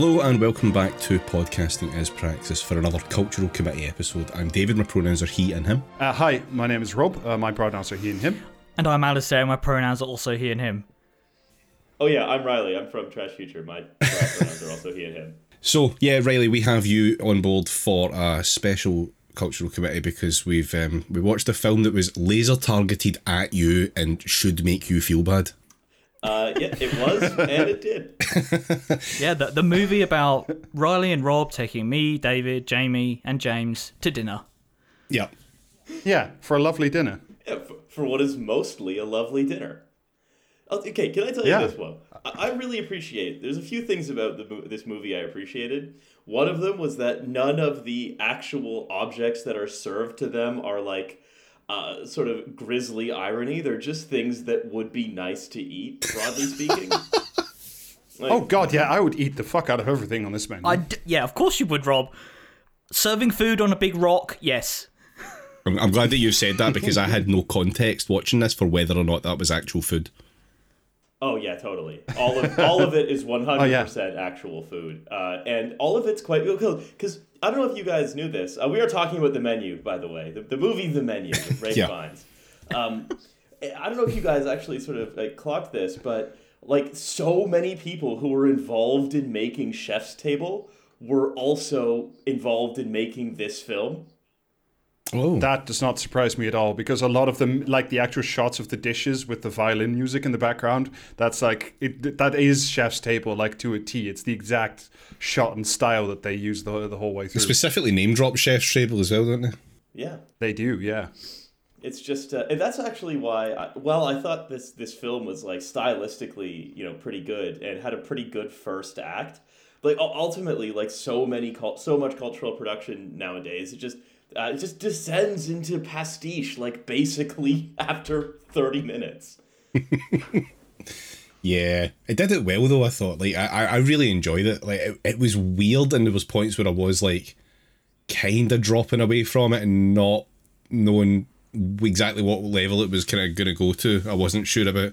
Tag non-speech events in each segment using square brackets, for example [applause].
Hello and welcome back to Podcasting as Praxis for another Cultural Committee episode. I'm David, my pronouns are he and him. Uh, hi, my name is Rob. Uh, my pronouns are he and him. And I'm Alistair, my pronouns are also he and him. Oh yeah, I'm Riley. I'm from Trash Future. My [laughs] pronouns are also he and him. So, yeah, Riley, we have you on board for a special cultural committee because we've um, we watched a film that was laser targeted at you and should make you feel bad. Uh, yeah, it was, and it did. [laughs] Yeah, the, the movie about Riley and Rob taking me, David, Jamie, and James to dinner. Yeah. Yeah, for a lovely dinner. Yeah, for, for what is mostly a lovely dinner. Oh, Okay, can I tell you Yeah. this one? I, I really appreciate. There's a few things about the, this movie I appreciated. One of them was that none of the actual objects that are served to them are like uh, sort of grisly irony. They're just things that would be nice to eat, broadly speaking. Like, [laughs] Oh god, yeah, I would eat the fuck out of everything on this menu. I d- yeah, of course you would, Rob. Serving food on a big rock, yes. I'm, I'm glad that you said that because I had no context watching this for whether or not that was actual food. Oh yeah, totally. All of all of it is one hundred [laughs] percent actual food, uh, and all of it's quite cool. because I don't know if you guys knew this. Uh, we are talking about the menu, by the way, the, the movie The Menu with Ray [laughs] Yeah. Fiennes. Um, I don't know if you guys actually sort of like clocked this, but like so many people who were involved in making Chef's Table were also involved in making this film. Oh. that does not surprise me at all because a lot of them, like the actual shots of the dishes with the violin music in the background, that's like it, that is Chef's Table, like to a T. It's the exact shot and style that they use the the whole way through. Specifically name drop Chef's Table as well, don't they? Yeah. they do, yeah. It's just, uh, and that's actually why. I, well, I thought this this film was like stylistically, you know, pretty good and had a pretty good first act. Like ultimately, like so many, cul- so much cultural production nowadays, it just uh, it just descends into pastiche, like basically [laughs] after thirty minutes. [laughs] Yeah, it did it well though. I thought like I I I really enjoyed it. Like it, it was weird, and there was points where I was like kind of dropping away from it and not knowing exactly what level it was kind of going to go to. I wasn't sure about.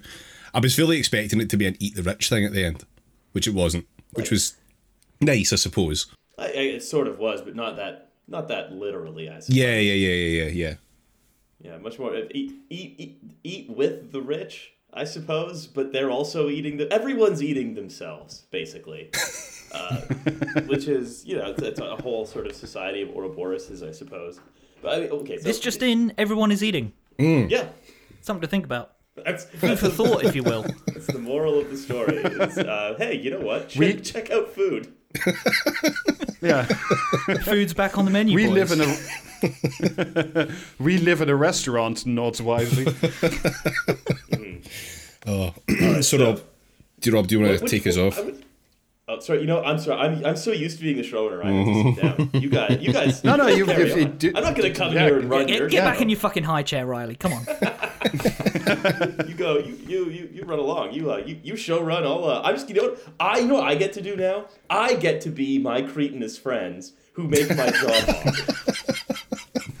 I was fully expecting it to be an eat the rich thing at the end, which it wasn't, which was nice, I suppose. I, I, it sort of was, but not that not that literally. I suppose. Yeah, yeah, yeah, yeah, yeah, yeah. Yeah, much more eat eat eat, eat with the rich, I suppose. But they're also eating the. Everyone's eating themselves, basically, [laughs] uh, which is you know it's, it's a whole sort of society of Ouroboroses, I suppose. But I mean, okay, so This just in, everyone is eating. yeah, Something to think about. that's Food for thought, if you will. [laughs] that's the moral of the story. Is, uh, hey, you know what? Check, We- check out food. [laughs] Yeah. Food's back on the menu. we boys. live in a [laughs] we live in a restaurant, nods wisely. [laughs] Hmm. Oh, [clears throat] so Rob, do you, Rob, do you want to Which- take us I off? would- Oh, sorry. You know, I'm sorry. I'm, I'm so used to being the showrunner. I have to sit down. You guys, you guys. No, no, you- carry if you do- I'm not gonna come yeah, here and run Get, your get back in your fucking high chair, Riley. Come on. [laughs] [laughs] you go you you you, you run along you uh you, you show run i'll uh, i'm just you know what i you know what i get to do now i get to be my cretinous friends who make my job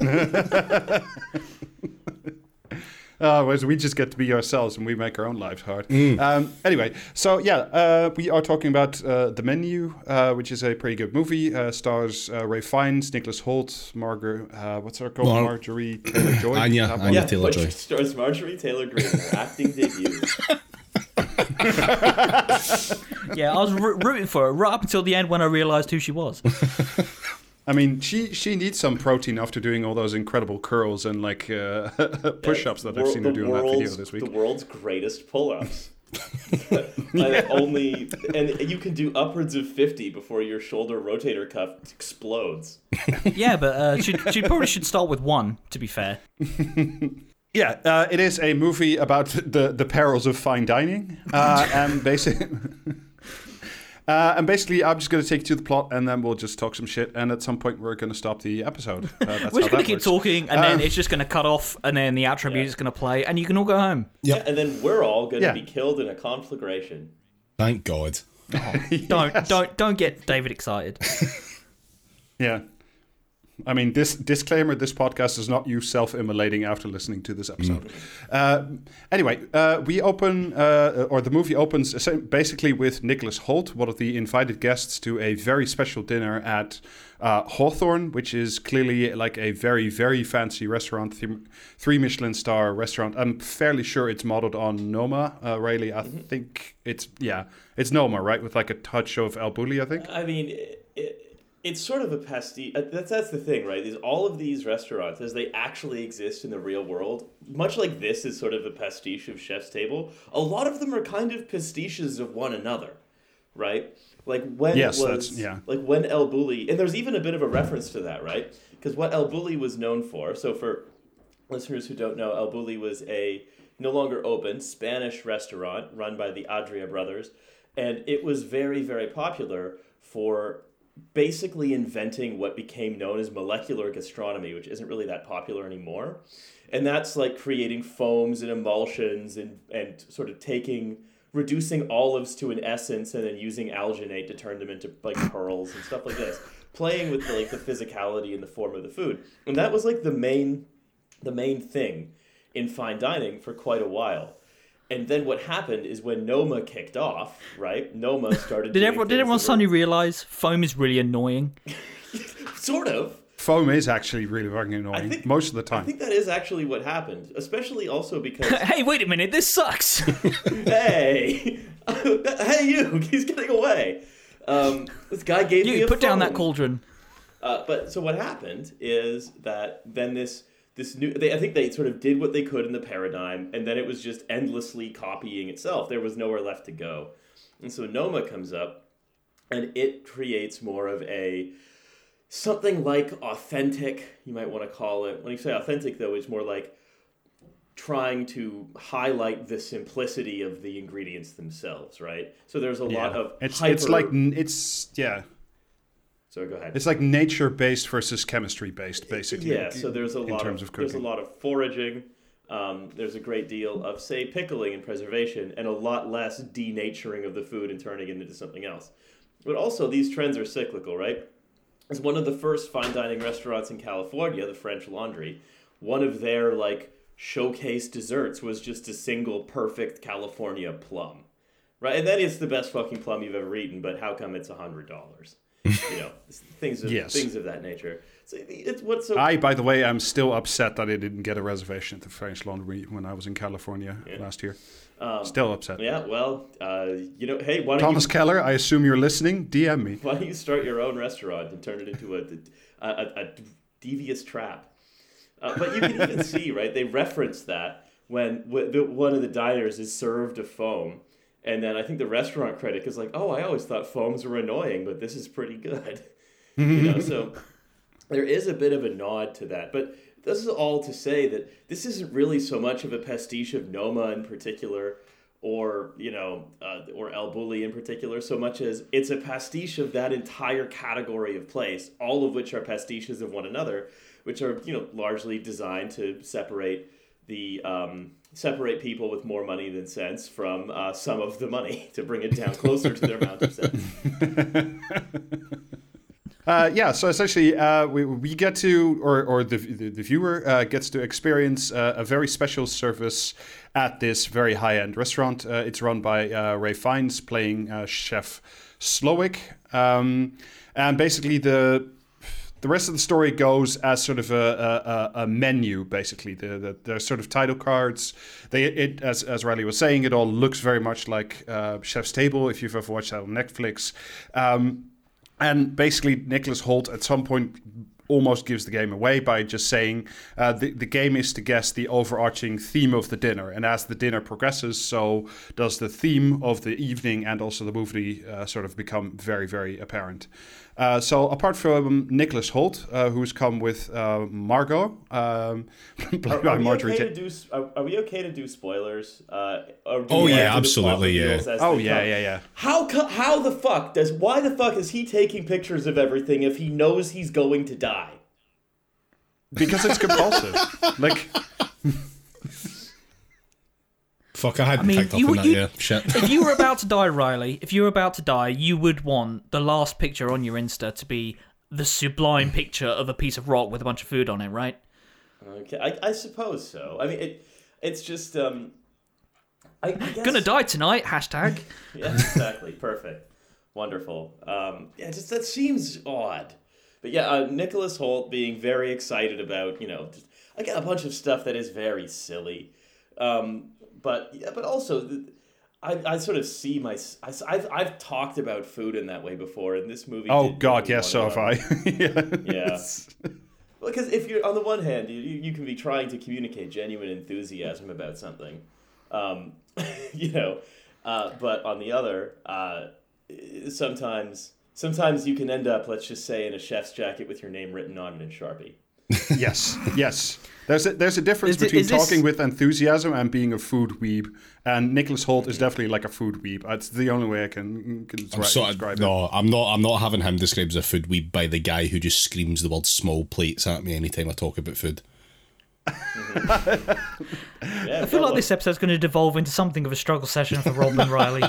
[laughs] hard Uh, whereas we just get to be ourselves and we make our own lives hard. Um, anyway, so yeah, uh, we are talking about uh, The Menu, uh, which is a pretty good movie. Uh, stars uh, Ralph Fiennes, Nicholas Hoult, Margaret, uh, what's her called? Mar- Marjorie Taylor Joy. [coughs] Anya- Anya yeah Taylor-Joy. which stars marjorie taylor greene her acting debut [laughs] Yeah, I was roo- rooting for her right up until the end when I realised who she was. [laughs] I mean, she she needs some protein after doing all those incredible curls and like uh, [laughs] push-ups that I've seen her the do in that video this week. the world's greatest pull-ups [laughs] [laughs] and only and you can do upwards of 50 before your shoulder rotator cuff explodes Yeah, but uh, she, she probably should start with one, to be fair. Yeah, uh, it is a movie about the the perils of fine dining, uh, and basically, uh, and basically, I'm just going to take you to the plot, and then we'll just talk some shit, and at some point, we're going to stop the episode. Uh, that's We're just going to keep works. talking, and then Um, it's just going to cut off, and then the outro music's going to play, and you can all go home. Yep. and then we're all going to Yeah. be killed in a conflagration Thank God. [laughs] Don't [laughs] don't don't get David excited. [laughs] Yeah. I mean, this disclaimer: this podcast does not use self-immolating after listening to this episode. Uh, anyway, uh, we open, uh, or the movie opens basically with Nicholas Hoult, one of the invited guests to a very special dinner at uh, Hawthorn, which is clearly like a very, very fancy restaurant, three Michelin star restaurant. I'm fairly sure it's modeled on Noma. Uh, Riley, I think it's yeah, it's Noma, right, with like a touch of El Bulli, I think. I mean, it, it's sort of a pastiche. uh, That's that's the thing, right? Is all of these restaurants, as they actually exist in the real world, much like this is sort of a pastiche of Chef's Table. A lot of them are kind of pastiches of one another, right? Like when Yes, was, yeah. like when El Bulli, and there's even a bit of a reference to that, right? Because what El Bulli was known for. So for listeners who don't know, El Bulli was a no longer open Spanish restaurant run by the Adria brothers, and it was very, very popular for basically inventing what became known as molecular gastronomy, which isn't really that popular anymore. And that's like creating foams and emulsions and, and sort of taking reducing olives to an essence and then using alginate to turn them into like pearls and stuff like this playing with the, like the physicality and the form of the food and that was like the main the main thing in fine dining for quite a while and then what happened is when Noma kicked off, right? Noma started. [laughs] Did doing everyone, did everyone suddenly realise foam is really annoying? [laughs] Sort of. Foam is actually really fucking annoying think- most of the time. I think that is actually what happened, especially also because [laughs] hey, wait a minute, this sucks. hey, hey, you, he's getting away. Um, this guy gave me you a put down that cauldron. Uh, but so what happened is that then this this new they, I think they sort of did what they could in the paradigm, and then it was just endlessly copying itself. There was nowhere left to go, and so Noma comes up, and it creates more of a something like authentic. You might want to call it. When you say authentic, though, it's more like trying to highlight the simplicity of the ingredients themselves, right? So there's a lot of it's hyper... it's like it's yeah So go ahead. it's like nature based versus chemistry based basically Yeah, so there's a lot of, of there's a lot of foraging. Um, there's a great deal of say pickling and preservation, and a lot less denaturing of the food and turning it into something else. But also these trends are cyclical, right? As one of the first fine dining restaurants in California, the French Laundry, one of their like showcase desserts was just a single perfect California plum, right? And then it's the best fucking plum you've ever eaten. But how come it's a hundred dollars? [laughs] you know, things of Yes. things of that nature. So it's what's so I, by the way, I'm still upset that I didn't get a reservation at the French Laundry when I was in California last year. still upset. Um, Yeah, well, uh, you know, hey, why don't Thomas you Keller, I assume you're listening. DM me. why don't you start your own restaurant and turn it into a a, a, a devious trap? Uh, but you can even [laughs] see, right? They reference that when w- the, one of the diners is served a foam, and then I think the restaurant critic is like, "Oh, I always thought foams were annoying, but this is pretty good." [laughs] you know, so [laughs] there is a bit of a nod to that, but this is all to say that this isn't really so much of a pastiche of Noma in particular, or you know, uh, or El Bulli in particular, so much as it's a pastiche of that entire category of place, all of which are pastiches of one another, which are you know largely designed to separate the um, separate people with more money than sense from uh, some of the money [laughs] to bring it down closer to their amount of sense. [laughs] Uh, yeah, so essentially, uh, we, we get to, or, or the, the, the viewer uh, gets to experience uh, a very special service at this very high end restaurant. Uh, it's run by uh, Ralph Fiennes playing Chef Slowik. Um, and basically, the the rest of the story goes as sort of a, a, a menu, basically. The, the, the sort of title cards. They, it, as, as Riley was saying, it all looks very much like uh, Chef's Table, if you've ever watched that on Netflix. Um, and basically, Nicholas Hoult at some point almost gives the game away by just saying uh, the, the game is to guess the overarching theme of the dinner. And as the dinner progresses, so does the theme of the evening and also the movie uh, sort of become very, very apparent. Uh, so apart from Nicholas Hoult, uh, who's come with uh, Margot, um, [laughs] played Are, by are we Marjorie. okay Ta- to do? Are, are we okay to do spoilers? Uh, do Oh, yeah, absolutely, yeah. oh yeah, come? yeah, yeah. How co- how the fuck does why the fuck is he taking pictures of everything if he knows he's going to die? Because it's compulsive. [laughs] like Fuck, I hadn't mean, picked up you- on that. you- yeah, shit. [laughs] if you were about to [laughs] die, Riley, if you were about to die, you would want the last picture on your Insta to be the sublime picture of a piece of rock with a bunch of food on it, right? Okay, I, I suppose so. I mean, it it's just um, I, I guess, Gonna die tonight. Hashtag. [laughs] Yeah, exactly. Perfect. Wonderful. Um, yeah, just that seems odd. But yeah, uh, Nicholas Hoult being very excited about you know just, again a bunch of stuff that is very silly. Um, but yeah, but also. The, I, I sort of see my I, I've, I've talked about food in that way before and this movie Oh God, yes, so have. I. [laughs] yeah. Because if you're on the one hand, you, you can be trying to communicate genuine enthusiasm about something, um, [laughs] you know, uh, but on the other, uh, sometimes sometimes you can end up, let's just say, in a chef's jacket with your name written on it in Sharpie. [laughs] yes, yes. There's a, there's a difference Is it- between is this- talking with enthusiasm and being a food weeb. And Nicholas Hoult is definitely like a food weeb. That's the only way I can, can I'm descri- sort describe of, it. no, I'm not. I'm not having him described as a food weeb by the guy who just screams the word "small plates" at me anytime I talk about food. [laughs] Yeah, I feel like this episode's going to devolve into something of a struggle session for Rob and Riley. [laughs]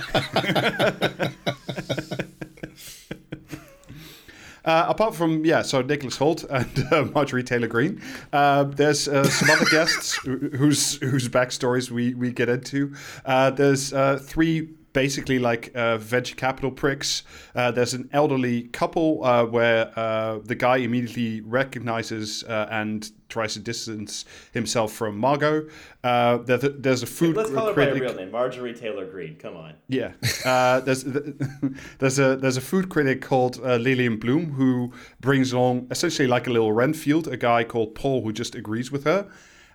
Uh, apart from yeah, so Nicholas Hoult [laughs] and uh, Marjorie Taylor Greene, uh, there's uh, some other guests [laughs] whose whose backstories we we get into. Uh, there's uh, three basically like uh, venture capital pricks. Uh, there's an elderly couple uh, where uh, the guy immediately recognizes uh, and tries to distance himself from Margot. Uh, there's, a, there's a food Let's call her by her critic. real name, Marjorie Taylor Greene. Come on. Yeah, uh, there's [laughs] there's a there's a food critic called uh, Lillian Bloom who brings along essentially like a little Renfield, a guy called Paul who just agrees with her.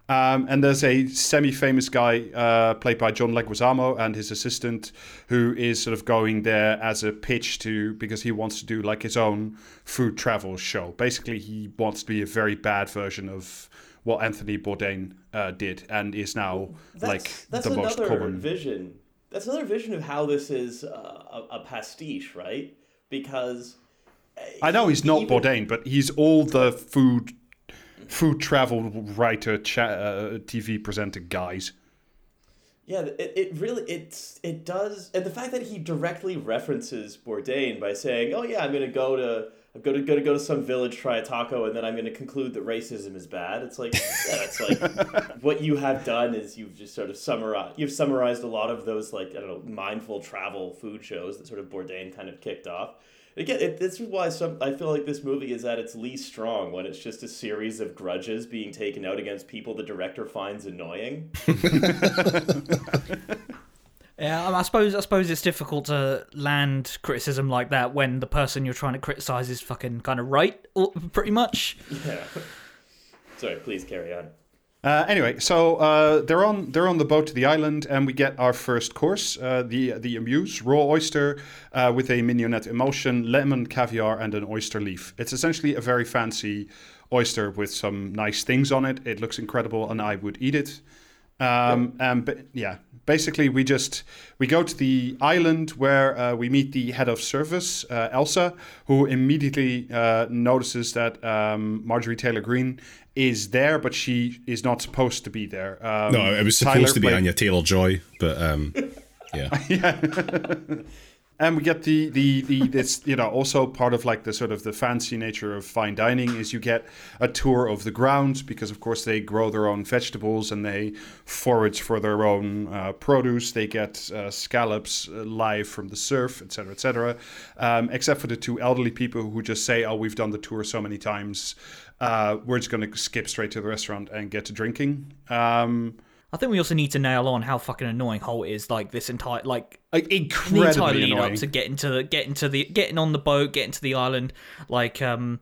Um, and there's a semi-famous guy uh, played by John Leguizamo and his assistant, who is sort of going there as a pitch to because he wants to do like his own food travel show. Basically, he wants to be a very bad version of what Anthony Bourdain uh, did, and is now That's, like that's the most another common. vision. That's another vision of how this is uh, a, a pastiche, right? Because I know he's not even- Bourdain, but he's all the food food travel writer, cha- uh, TV presenter guys. Yeah, it, it really it's it does, and the fact that he directly references Bourdain by saying, "Oh yeah, I'm gonna go to I'm gonna go to go to some village, try a taco, and then I'm gonna conclude that racism is bad." It's like, yeah, it's like [laughs] what you have done is you've just sort of summarized you've summarized a lot of those like I don't know mindful travel food shows that sort of Bourdain kind of kicked off. Again, it, this is why some I feel like this movie is at its least strong when it's just a series of grudges being taken out against people the director finds annoying. [laughs] Yeah, I suppose I suppose it's difficult to land criticism like that when the person you're trying to criticize is fucking kind of right, pretty much. Yeah. Sorry, please carry on. Uh, anyway, so uh, they're on they're on the boat to the island, and we get our first course, uh, the the amuse raw oyster uh, with a mignonette emulsion, lemon caviar, and an oyster leaf. It's essentially a very fancy oyster with some nice things on it. It looks incredible, and I would eat it. Um, and ba- yeah, basically we just we go to the island where uh, we meet the head of service, uh, Elsa, who immediately uh, notices that um, Marjorie Taylor Greene is there, but she is not supposed to be there. Um, No, it was supposed Tyler to be played- Anya Taylor Joy, but um, [laughs] yeah. [laughs] [laughs] and we get the the the this you know also part of like the sort of the fancy nature of fine dining is you get a tour of the grounds because of course they grow their own vegetables and they forage for their own uh, produce. They get uh, scallops uh, live from the surf etc etc um, except for the two elderly people who just say oh we've done the tour so many times uh, we're just going to skip straight to the restaurant and get to drinking. Um, I think we also need to nail on how fucking annoying Hoult is. Like this entire like like, the incredibly entire lead annoying up to getting to the getting to the getting on the boat, getting to the island. Like um,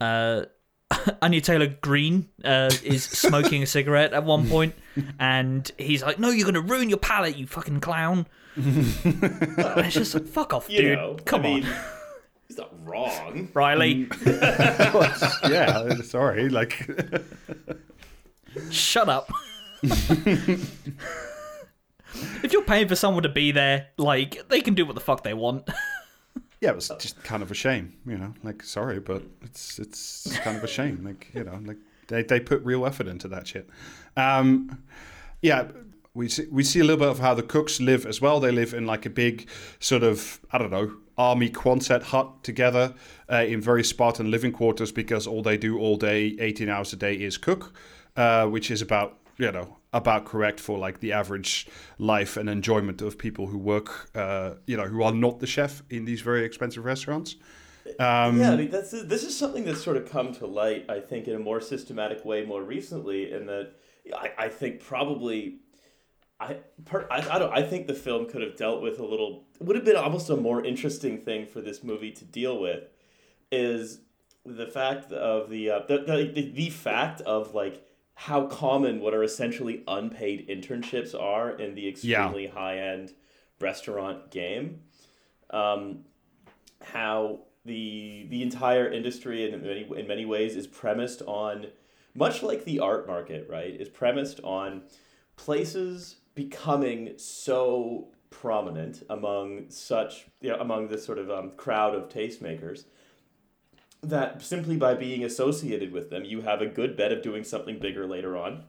uh, [laughs] Anya Taylor Green uh, is smoking a cigarette at one point, and he's like, "No, you're gonna ruin your palate, you fucking clown." And it's just like, fuck off, [laughs] You dude. know, Come I mean, on, he's not wrong. Riley. [laughs] yeah sorry like Shut up. If you're paying for someone to be there, like they can do what the fuck they want. Yeah, it was just kind of a shame, you know. Like, sorry, but it's it's kind of a shame. Like, you know, like they, they put real effort into that shit. Um, yeah, we see we see a little bit of how the cooks live as well. They live in like a big sort of I don't know army Quonset hut together uh, in very Spartan living quarters because all they do all day, 18 hours a day, is cook, uh, which is about you know about correct for like the average life and enjoyment of people who work, uh, you know, who are not the chef in these very expensive restaurants. Um, yeah, I mean, that's this is something that's sort of come to light, I think, in a more systematic way more recently, in that I, I think probably. I, per, I, I don't I think the film could have dealt with a little would have been almost a more interesting thing for this movie to deal with is the fact of the uh, the, the, the fact of like how common what are essentially unpaid internships are in the extremely yeah. high end restaurant game. Um, how the the entire industry in many in many ways is premised on much like the art market, right? Is premised on places becoming so prominent among such you know, among this sort of um, crowd of tastemakers that simply by being associated with them, you have a good bet of doing something bigger later on,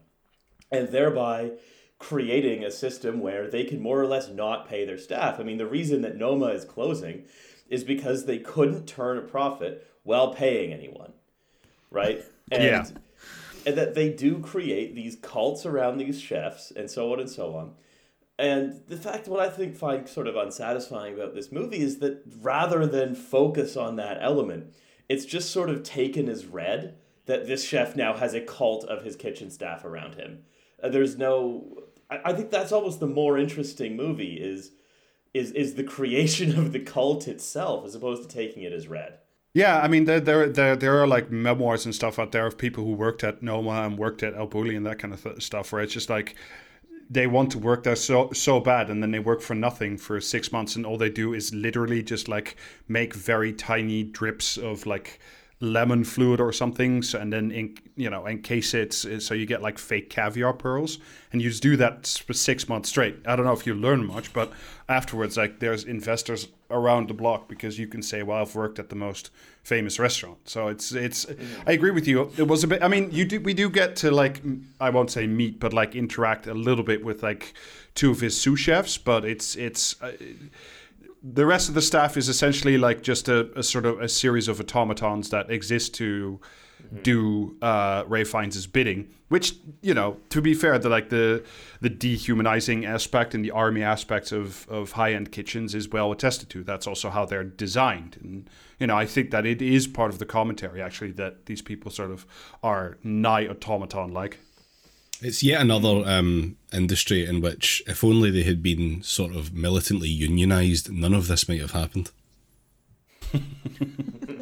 and thereby creating a system where they can more or less not pay their staff. I mean, the reason that Noma is closing is because they couldn't turn a profit while paying anyone, right? [laughs] And, yeah. And that they do create these cults around these chefs and so on and so on. And the fact, what I think find sort of unsatisfying about this movie is that rather than focus on that element, it's just sort of taken as read that this chef now has a cult of his kitchen staff around him. Uh, there's no, I, I think that's almost the more interesting movie is is is the creation of the cult itself as opposed to taking it as read. Yeah, I mean there there there, there are like memoirs and stuff out there of people who worked at Noma and worked at El Bulli and that kind of th- stuff where it's just like they want to work there so so bad and then they work for nothing for six months and all they do is literally just like make very tiny drips of like lemon fluid or something so, and then in, you know encase it so you get like fake caviar pearls and you just do that for six months straight. I don't know if you learn much but afterwards like there's investors around the block because you can say well i've worked at the most famous restaurant. So it's it's i agree with you. It was a bit i mean you do we do get to like i won't say meet but like interact a little bit with like two of his sous chefs but it's it's uh, the rest of the staff is essentially like just a, a sort of a series of automatons that exist to mm-hmm. do uh, Ralph Fiennes' bidding. Which you know, to be fair, the like the the dehumanizing aspect and the army aspects of of high end kitchens is well attested to. That's also how they're designed, and you know, I think that it is part of the commentary actually that these people sort of are nigh automaton like. It's yet another um, industry in which, if only they had been sort of militantly unionized, none of this might have happened. [laughs]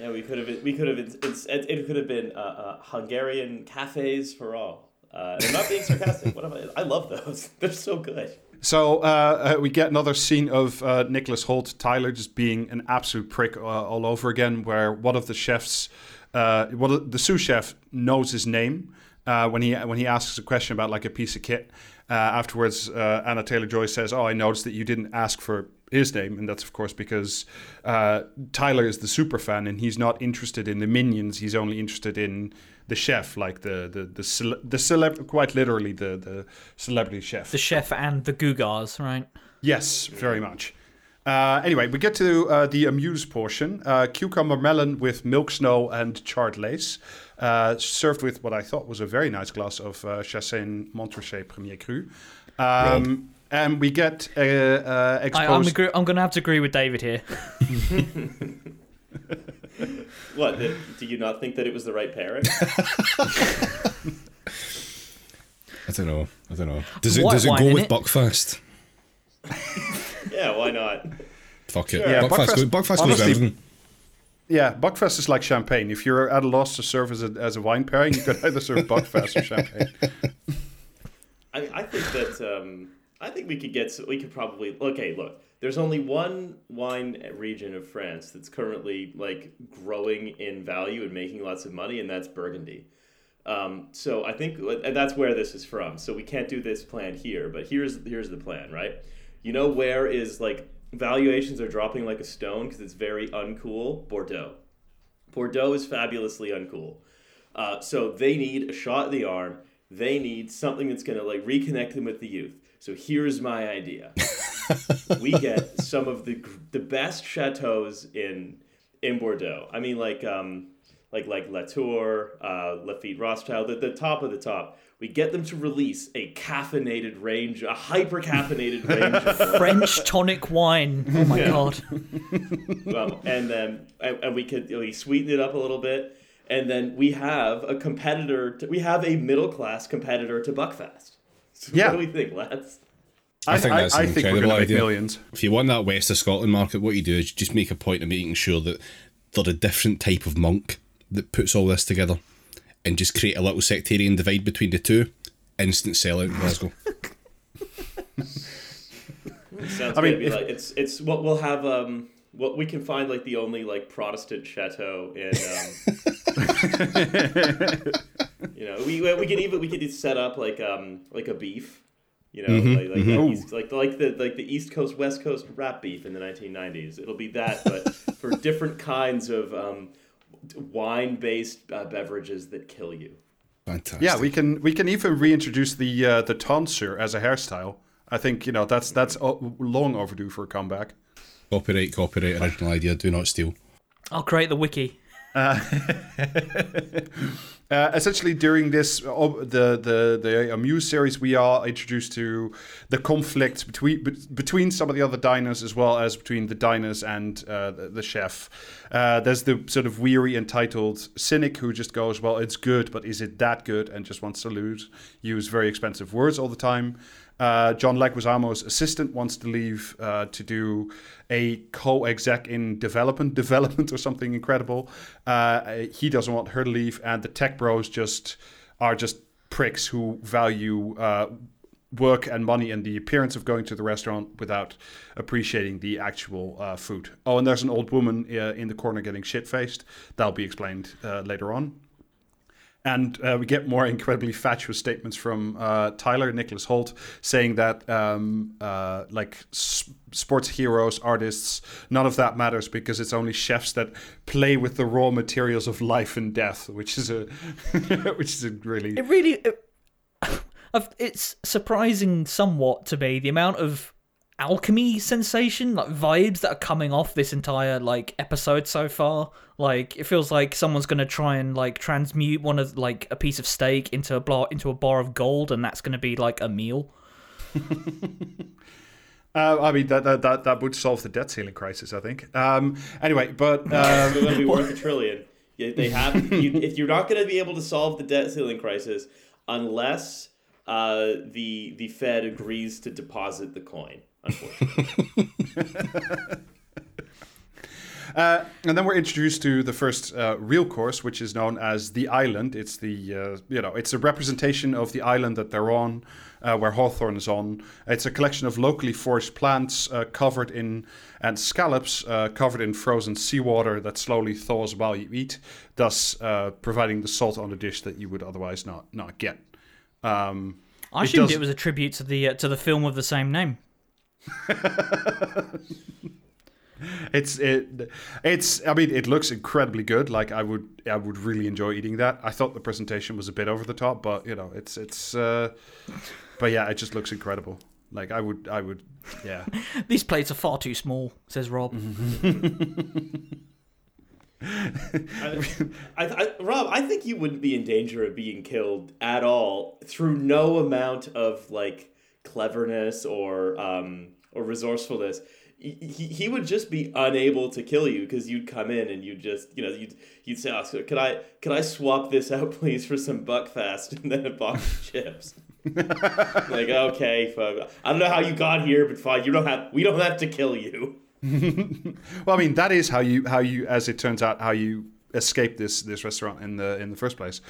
yeah, we could have. We could have. It's, it could have been uh, uh, Hungarian cafes for all. Uh, I'm not being sarcastic. [laughs] what am I? I love those. [laughs] They're so good. So uh, uh, we get another scene of uh, Nicholas Hoult Tyler, just being an absolute prick uh, all over again, where one of the chefs, uh, one the sous chef knows his name, uh, when he when he asks a question about like a piece of kit. Uh, afterwards, uh, Anya Taylor Joy says, "Oh, I noticed that you didn't ask for his name, and that's of course because uh, Tyler is the super fan, and he's not interested in the minions. He's only interested in the chef, like the the the cele- the celeb, quite literally the the celebrity chef, the chef and the Gugars, right? Yes, very much. Uh, anyway, we get to uh, the amuse portion. Uh, cucumber melon with milk snow and charred lace. Uh, served with what I thought was a very nice glass of uh, Chassagne Montrachet Premier Cru. Um, and we get uh, uh, exposed. I, am agree- I'm going to have to agree with David here. [laughs] what? Do you not think that it was the right pairing? [laughs] I don't know. I don't know. Does it, does it go with it? Buckfast? [laughs] yeah, why not? Fuck it. Sure. Yeah, Buckfast, Buckfast, Buckfast honestly, goes everything. Yeah, Buckfast is like champagne. If you're at a loss to serve as a, as a wine pairing, you could either serve Buckfast or champagne. I, I think that um, I think we could get we could probably okay. Look, there's only one wine region of France that's currently like growing in value and making lots of money, and that's Burgundy. Um, so I think and that's where this is from. So we can't do this plan here, but here's here's the plan, right? You know where is like valuations are dropping like a stone because it's very uncool. Bordeaux. Bordeaux is fabulously uncool. Uh, so they need a shot in the arm. They need something that's going to like reconnect them with the youth. So here's my idea. [laughs] we get some of the the best chateaus in in Bordeaux. I mean, like um, like like Latour, uh, Lafite Rothschild, the, the top of the top. We get them to release a caffeinated range, a hyper caffeinated [laughs] range of French tonic wine. Oh my god. [laughs] um, and then and, and we could we sweeten it up a little bit, and then we have a competitor. To, we have a middle class competitor to Buckfast. [laughs] So Yeah. What do we think, lads? I think that's an I think we're incredible idea. millions. If you want that west of Scotland market, what you do is you just make a point of making sure that they're a different type of monk that puts all this together and just create a little sectarian divide between the two. Instant sellout in Glasgow. [laughs] Sounds I mean, good. Be if- like it's it's what we'll have. Um, what we can find like the only like Protestant chateau in. Um, [laughs] you know, we we can even we could set up like um like a beef. You know, like like, that Ooh. east, like like the like the East Coast West Coast rap beef in the 1990s. It'll be that, but for [laughs] different kinds of um, wine based uh, beverages that kill you. Fantastic. Yeah, we can we can even reintroduce the uh, the tonsure as a hairstyle. I think you know that's that's o- long overdue for a comeback. Copyright, copyright, original idea, do not steal. I'll create the wiki. Uh, [laughs] [laughs] essentially, during this uh, the the the Amuse series, we are introduced to the conflict between be- between some of the other diners as well as between the diners and uh, the, the chef. Uh, there's the sort of weary, entitled cynic who just goes, "Well, it's good, but is it that good?" and just wants to lose, use very expensive words all the time. Uh, John Leguizamo's assistant wants to leave uh, to do a co-exec in development, [laughs] development or something incredible. Uh, he doesn't want her to leave, and the tech bros just are just pricks who value uh, work and money and the appearance of going to the restaurant without appreciating the actual uh, food. Oh, and there's an old woman uh, in the corner getting shit faced. That'll be explained later on. And uh, we get more incredibly fatuous statements from uh, Tyler Nicholas Hoult saying that, um, uh, like, s- sports heroes, artists, none of that matters because it's only chefs that play with the raw materials of life and death, which is a, [laughs] which is a really It really, it, [coughs] it's surprising somewhat to me the amount of alchemy sensation, like vibes that are coming off this entire like episode so far. Like it feels like someone's gonna try and like transmute one of like a piece of steak into a bar into a bar of gold, and that's gonna be like a meal. [laughs] Uh, I mean that, that that that would solve the debt ceiling crisis, I think. Um, anyway, but um, [laughs] It's going to be worth a trillion. Yeah, They have. You, [laughs] if you're not going to be able to solve the debt ceiling crisis unless uh, the the Fed agrees to deposit the coin. Unfortunately, [laughs] Uh, and then we're introduced to the first uh, real course, which is known as the island. It's the uh, you know it's a representation of the island that they're on, uh, where Hawthorn is on. It's a collection of locally foraged plants uh, covered in and scallops uh, covered in frozen seawater that slowly thaws while you eat, thus uh, providing the salt on the dish that you would otherwise not not get. Um, I It does- it was a tribute to the uh, to the film of the same name. [laughs] It's it, it's. I mean, it looks incredibly good. Like I would, I would really enjoy eating that. I thought the presentation was a bit over the top, but you know, it's it's. Uh, but yeah, it just looks incredible. Like I would, I would, yeah. [laughs] These plates are far too small, says Rob. [laughs] I, I, I, Rob, I think you wouldn't be in danger of being killed at all through no amount of like cleverness or um, or resourcefulness. He, he would just be unable to kill you because you'd come in and you'd just you know you'd you'd say, oh, so could I could I swap this out [laughs] please for some Buckfast and then a box of chips. [laughs] like okay, fuck. I don't know how you got here, but fine. You don't have we don't have to kill you. [laughs] Well, I mean, that is how you how you, as it turns out, how you escape this this restaurant in the in the first place.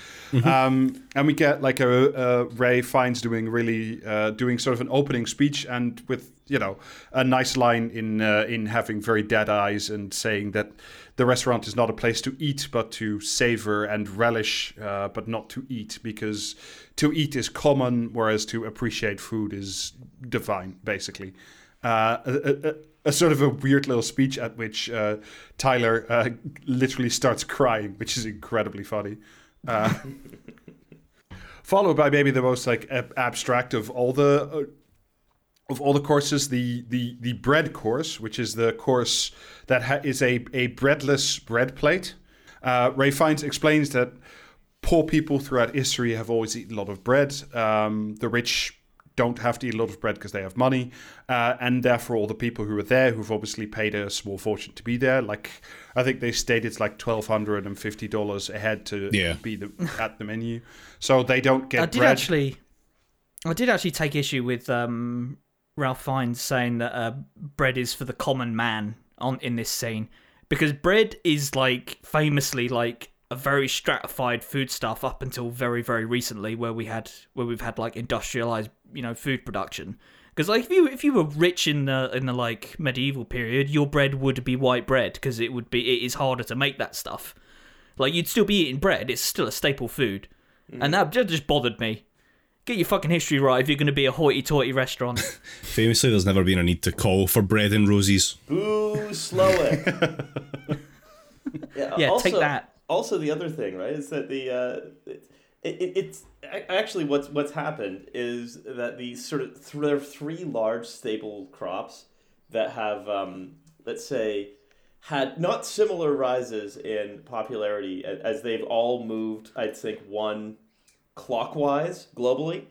Um, and we get like a, a Ralph Fiennes doing really uh, doing sort of an opening speech and with you know a nice line in uh, in having very dead eyes and saying that the restaurant is not a place to eat but to savor and relish, uh, but not to eat because to eat is common, whereas to appreciate food is divine, basically. Uh, a, a, sort of a weird little speech at which uh, Tyler uh, literally starts crying, which is incredibly funny. Uh, followed by maybe the most like ab- abstract of all the uh, of all the courses, the the the bread course, which is the course that ha- is a a breadless bread plate. Uh, Ralph Fiennes explains that poor people throughout history have always eaten a lot of bread. Um, the rich don't have to eat a lot of bread because they have money, uh, and therefore all the people who are there, who've obviously paid a small fortune to be there, like I think they stated it's like twelve hundred and fifty dollars a head to Yeah. be the, at the menu, so they don't get I did bread. actually, I did actually take issue with um, Ralph Fiennes saying that uh, bread is for the common man on in this scene because bread is like famously like a very stratified foodstuff up until very very recently where we had where we've had like industrialized you know food production. Because like if you if you were rich in the in the like medieval period your bread would be white bread because it would be it is harder to make that stuff. Like you'd still be eating bread it's still a staple food. And that that just bothered me. Get your fucking history right if you're going to be a hoity-toity restaurant. [laughs] Famously, there's never been a need to call for bread and roses. Boo, Slowik. [laughs] yeah, yeah also, take that. Also, the other thing, right, is that the uh, it, it, it's actually what's what's happened is that these sort of th- there are three large staple crops that have, um, let's say, had not similar rises in popularity as they've all moved. I'd think one clockwise globally.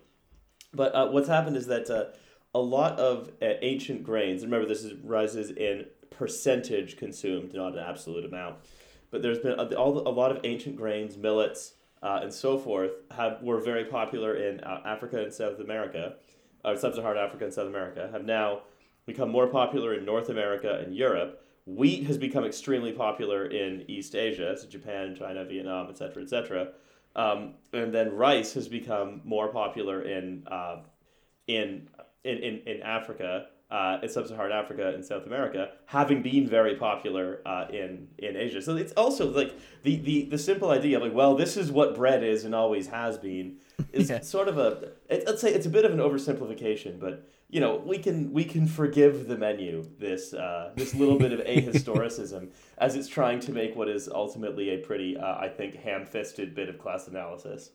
But uh, what's happened is that uh, a lot of uh, ancient grains, remember this is rises in percentage consumed, not an absolute amount. But there's been a, all, a lot of ancient grains, millets, uh, and so forth have were very popular in uh, Africa and South America, uh, sub-Saharan Africa and South America, have now become more popular in North America and Europe. Wheat has become extremely popular in East Asia, so Japan, China, Vietnam, etc., etc. Um, and then rice has become more popular in uh, in, in in in Africa, uh, in sub-Saharan Africa and South America, having been very popular uh, in in Asia. So it's also like the, the the simple idea of like, well, this is what bread is and always has been, is [laughs] Yeah. sort of a it, let's say it's a bit of an oversimplification, but you know we can we can forgive the menu this uh, this little bit of [laughs] ahistoricism as it's trying to make what is ultimately a pretty uh, I think ham-fisted bit of class analysis.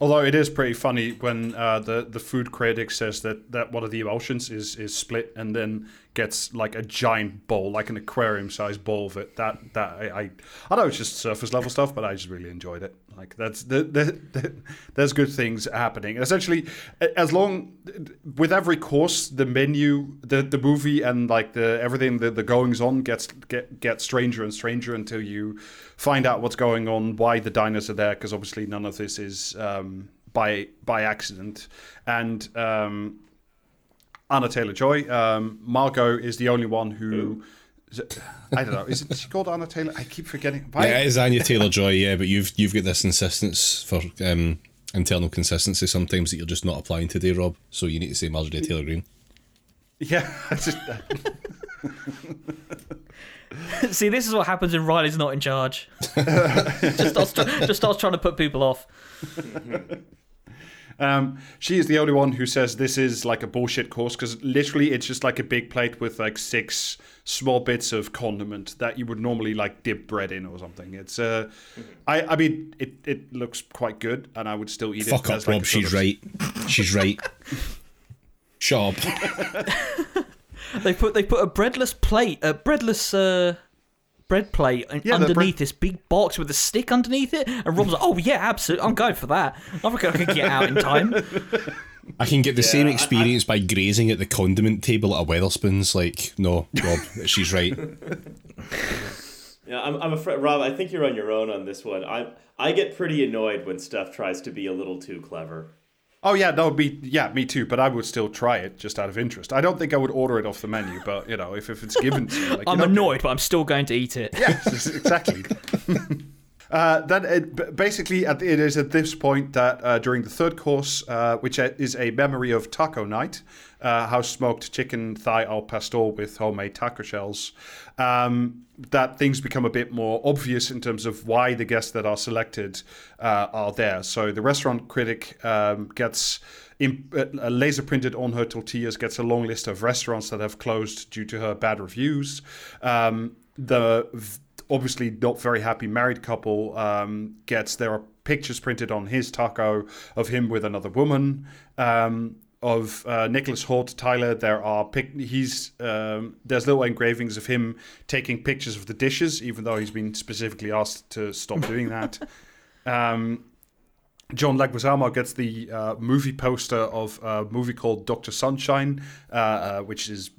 Although it is pretty funny when uh, the the food critic says that, that one of the emotions is is split and then gets like a giant bowl, like an aquarium sized bowl of it. That that I, I I know it's just surface level stuff, but I just really enjoyed it. Like that's the, the, the there's good things happening. Essentially, as long with every course, the menu, the the movie, and like the everything the, the goings on gets get get stranger and stranger until you find out what's going on, why the diners are there, because obviously none of this is um, by by accident. And um, Anna Taylor Joy, um, Margot is the only one who. it- I don't know. Is it she called Anna Taylor? I keep forgetting. Why? Yeah, it is Anya Taylor Joy, yeah, but you've you've got this insistence for um, internal consistency sometimes that you're just not applying today, Rob. So you need to say Marjorie Taylor Green. Yeah, [laughs] it's just, [laughs] [laughs] see this is what happens when riley's not in charge [laughs] just starts, try- just starts trying to put people off [laughs] Um, she is the only one who says this is like a bullshit course because literally it's just like a big plate with like six small bits of condiment that you would normally like dip bread in or something. It's uh, I I mean it it looks quite good and I would still eat Fuck it. Fuck up, as, like, Rob. She's of- right. She's right. Shut up. They put they put a breadless plate a breadless uh bread plate Yeah, underneath bread- this big box with a stick underneath it and rob's like oh yeah absolutely i'm going for that i reckon i could get out in time I can get the same I- I- experience by grazing at the condiment table at a Wetherspoons. Like, no, Rob, [laughs] she's right. Yeah, I'm, I'm afraid, Rob. I think you're on your own on this one. I I get pretty annoyed when stuff tries to be a little too clever. Oh yeah, that would be yeah, me too. But I would still try it just out of interest. I don't think I would order it off the menu, [laughs] but you know, if, if it's given to me, like, i'm annoyed but i'm still going to eat it Yes, [laughs] exactly. [laughs] Uh, then it, basically, at, it is at this point that uh, during the third course, uh, which is a memory of taco night, uh, house smoked chicken thigh al pastor with homemade taco shells, um, that things become a bit more obvious in terms of why the guests that are selected uh, are there. So the restaurant critic um, gets. Imp- uh, laser printed on her tortillas gets a long list of restaurants that have closed due to her bad reviews. Um, the obviously not very happy married couple um, gets there are pictures printed on his taco of him with another woman. Um, of uh, Nicholas Hoult Tyler, there are pic- he's um, there's little engravings of him taking pictures of the dishes, even though he's been specifically asked to stop doing [laughs] that. Um, John Leguizamo gets the uh, movie poster of a movie called Doctor Sunshine, uh, uh, which is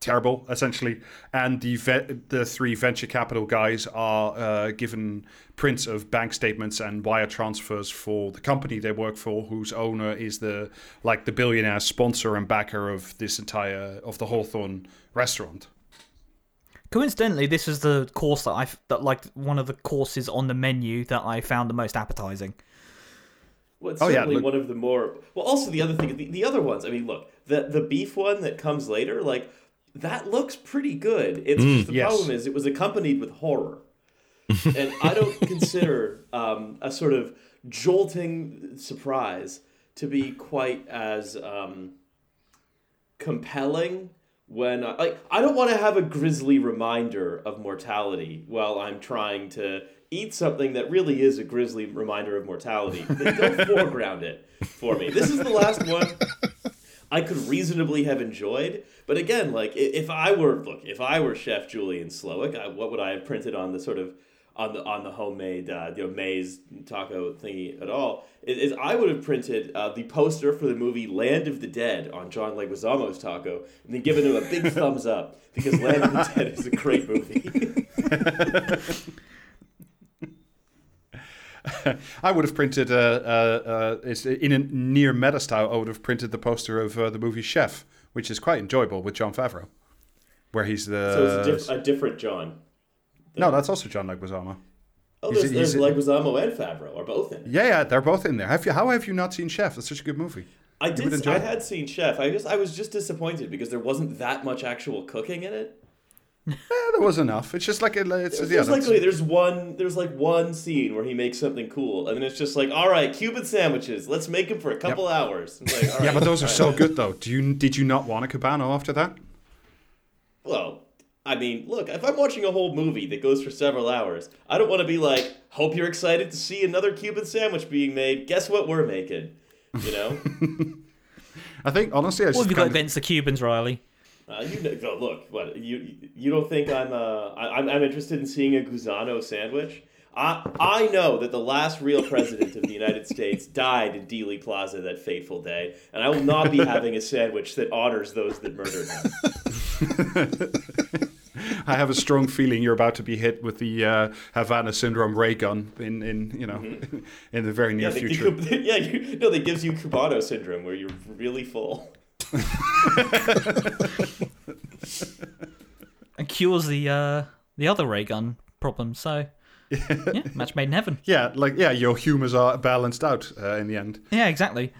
terrible essentially and the ve- the three venture capital guys are uh, given prints of bank statements and wire transfers for the company they work for whose owner is the like the billionaire sponsor and backer of this entire of the Hawthorn restaurant Coincidentally, this is the course that I that like one of the courses on the menu that I found the most appetizing. Well, it's Oh, yeah, certainly look- one of the more. Well, also the other thing, the, the other ones. I mean, look, the the beef one that comes later, like that looks pretty good. It's just the yes. problem is it was accompanied with horror, and I don't [laughs] consider um, a sort of jolting surprise to be quite as um, compelling when I, like I don't want to have a grisly reminder of mortality while I'm trying to eat something that really is a grisly reminder of mortality. They don't [laughs] foreground it for me. This is the last one I could reasonably have enjoyed, but again, like if I were look, if I were Chef Julian Slowik, I, what would I have printed on the sort of on the on the homemade uh, you know maize taco thingy at all? Is, is I would have printed uh, the poster for the movie Land of the Dead on John Leguizamo's taco, and then given him a big [laughs] thumbs up because Land of the Dead is a great movie. [laughs] [laughs] I would have printed uh, uh, uh, it's in a near meta style. I would have printed the poster of uh, the movie Chef, which is quite enjoyable with Jon Favreau, where he's the. so it's a, diff- a different John. no, that's also John Leguizamo. Oh, He's- there's, there's he's- Leguizamo and Favreau are both in. Yeah, yeah, they're both in there. Have you? How have you not seen Chef? That's such a good movie. I did. I it? had seen Chef. I just I was just disappointed because there wasn't that much actual cooking in it. Yeah, there was enough. It's just like a, it's There's, yeah. there's like that's- wait, there's one there's like one scene where he makes something cool, and then it's just like, all right, Cuban sandwiches. Let's make them for a couple hours. Like, all yeah, but those are so good though. Do you did you not want a Cubano after that? Well, I mean, look, if I'm watching a whole movie that goes for several hours, I don't want to be like, hope you're excited to see another Cuban sandwich being made. Guess what we're making? You know. [laughs] I think honestly, I What just have you got kind of, against the Cubans, Riley? Uh, you know, look, what you you don't think I'm uh I, I'm I'm interested in seeing a Guzano sandwich? I I know that the last real president of the United [laughs] States died in Dealey Plaza that fateful day, and I will not be having a sandwich that honors those that murdered him. [laughs] I have a strong feeling you're about to be hit with the uh, Havana syndrome ray gun in in you know [laughs] in the very near Yeah, they, future. they, yeah, you, no, that gives you Cubano syndrome where you're really full. [laughs] And cures the uh, the other ray gun problem. So [laughs] yeah, match made in heaven. Yeah, like yeah, your humors are balanced out uh, in the end. Yeah, exactly.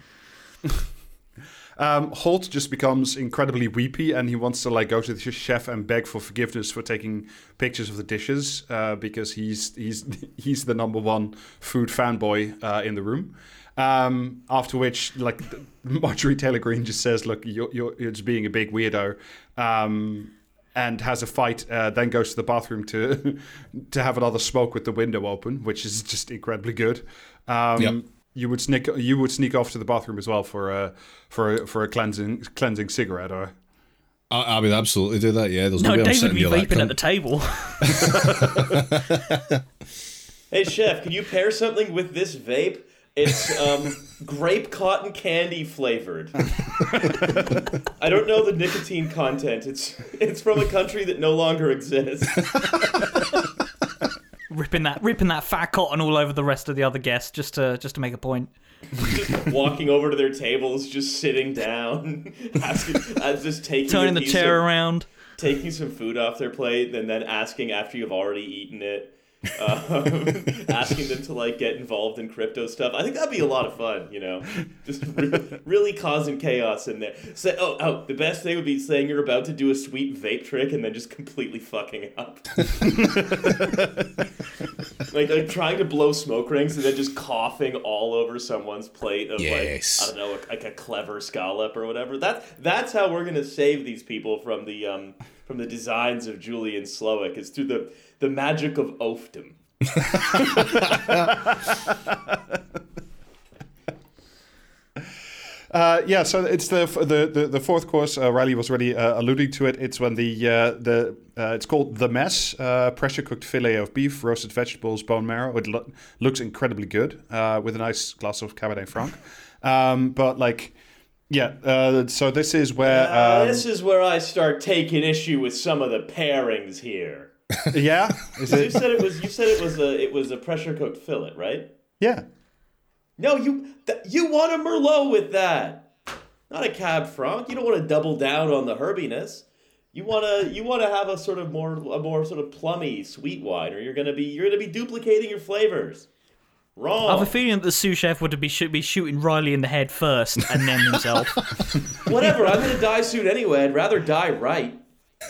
Um, Hoult just becomes incredibly weepy, and he wants to like go to the chef and beg for forgiveness for taking pictures of the dishes uh, because he's he's [laughs] he's the number one food fanboy uh, in the room. Um, after which, like Marjorie Taylor Greene just says, "Look, you're, you're, you're just being a big weirdo." Um, and has a fight, uh, then goes to the bathroom to [laughs] to have another smoke with the window open, which is just incredibly good. Um, Yep. You would sneak you would sneak off to the bathroom as well for a for a, for a cleansing cleansing cigarette or I, I would absolutely do that. Yeah, there's No, no, way I'm David sitting would be near that vaping at the table. [laughs] Hey chef, can you pair something with this vape? It's um, grape cotton candy flavored. I don't know the nicotine content. It's it's from a country that no longer exists. ripping that ripping that fat cotton all over the rest of the other guests just to just to make a point. Just walking over to their tables, just sitting down, asking, uh, just taking Turning the chair of- around. taking some food off their plate, and then asking after you've already eaten it. Um, [laughs] asking them to like get involved in crypto stuff. I think that'd be a lot of fun, you know, just re- really causing chaos in there. Say, oh, oh, the best thing would be saying you're about to do a sweet vape trick and then just completely fucking up. [laughs] like, like trying to blow smoke rings and then just coughing all over someone's plate of Yes. like I don't know, like a clever scallop or whatever. That's that's how we're gonna save these people from the um from the designs of Julian Slowik is through the the magic of oafdom. [laughs] Uh, yeah, so it's the the the, the fourth course. Uh, Riley was already uh, alluding to it. It's when the uh, the uh, it's called the mess. Uh, pressure cooked fillet of beef, roasted vegetables, bone marrow. It lo- looks incredibly good with a nice glass of Cabernet Franc. Um, but like, yeah. so this is where um, this is where I start taking issue with some of the pairings here. [laughs] yeah, is you said it was you said it was a it was a pressure cooked fillet, right? Yeah. No, you th- you want a merlot with that, not a cab franc. You don't want to double down on the herbiness. You want to you want to have a sort of more a more sort of plummy sweet wine, or you're gonna be you're gonna be duplicating your flavors. Wrong. I have a feeling that the sous chef would be should be shooting Riley in the head first and then himself. [laughs] Whatever. I'm gonna die soon anyway. I'd rather die right. [laughs]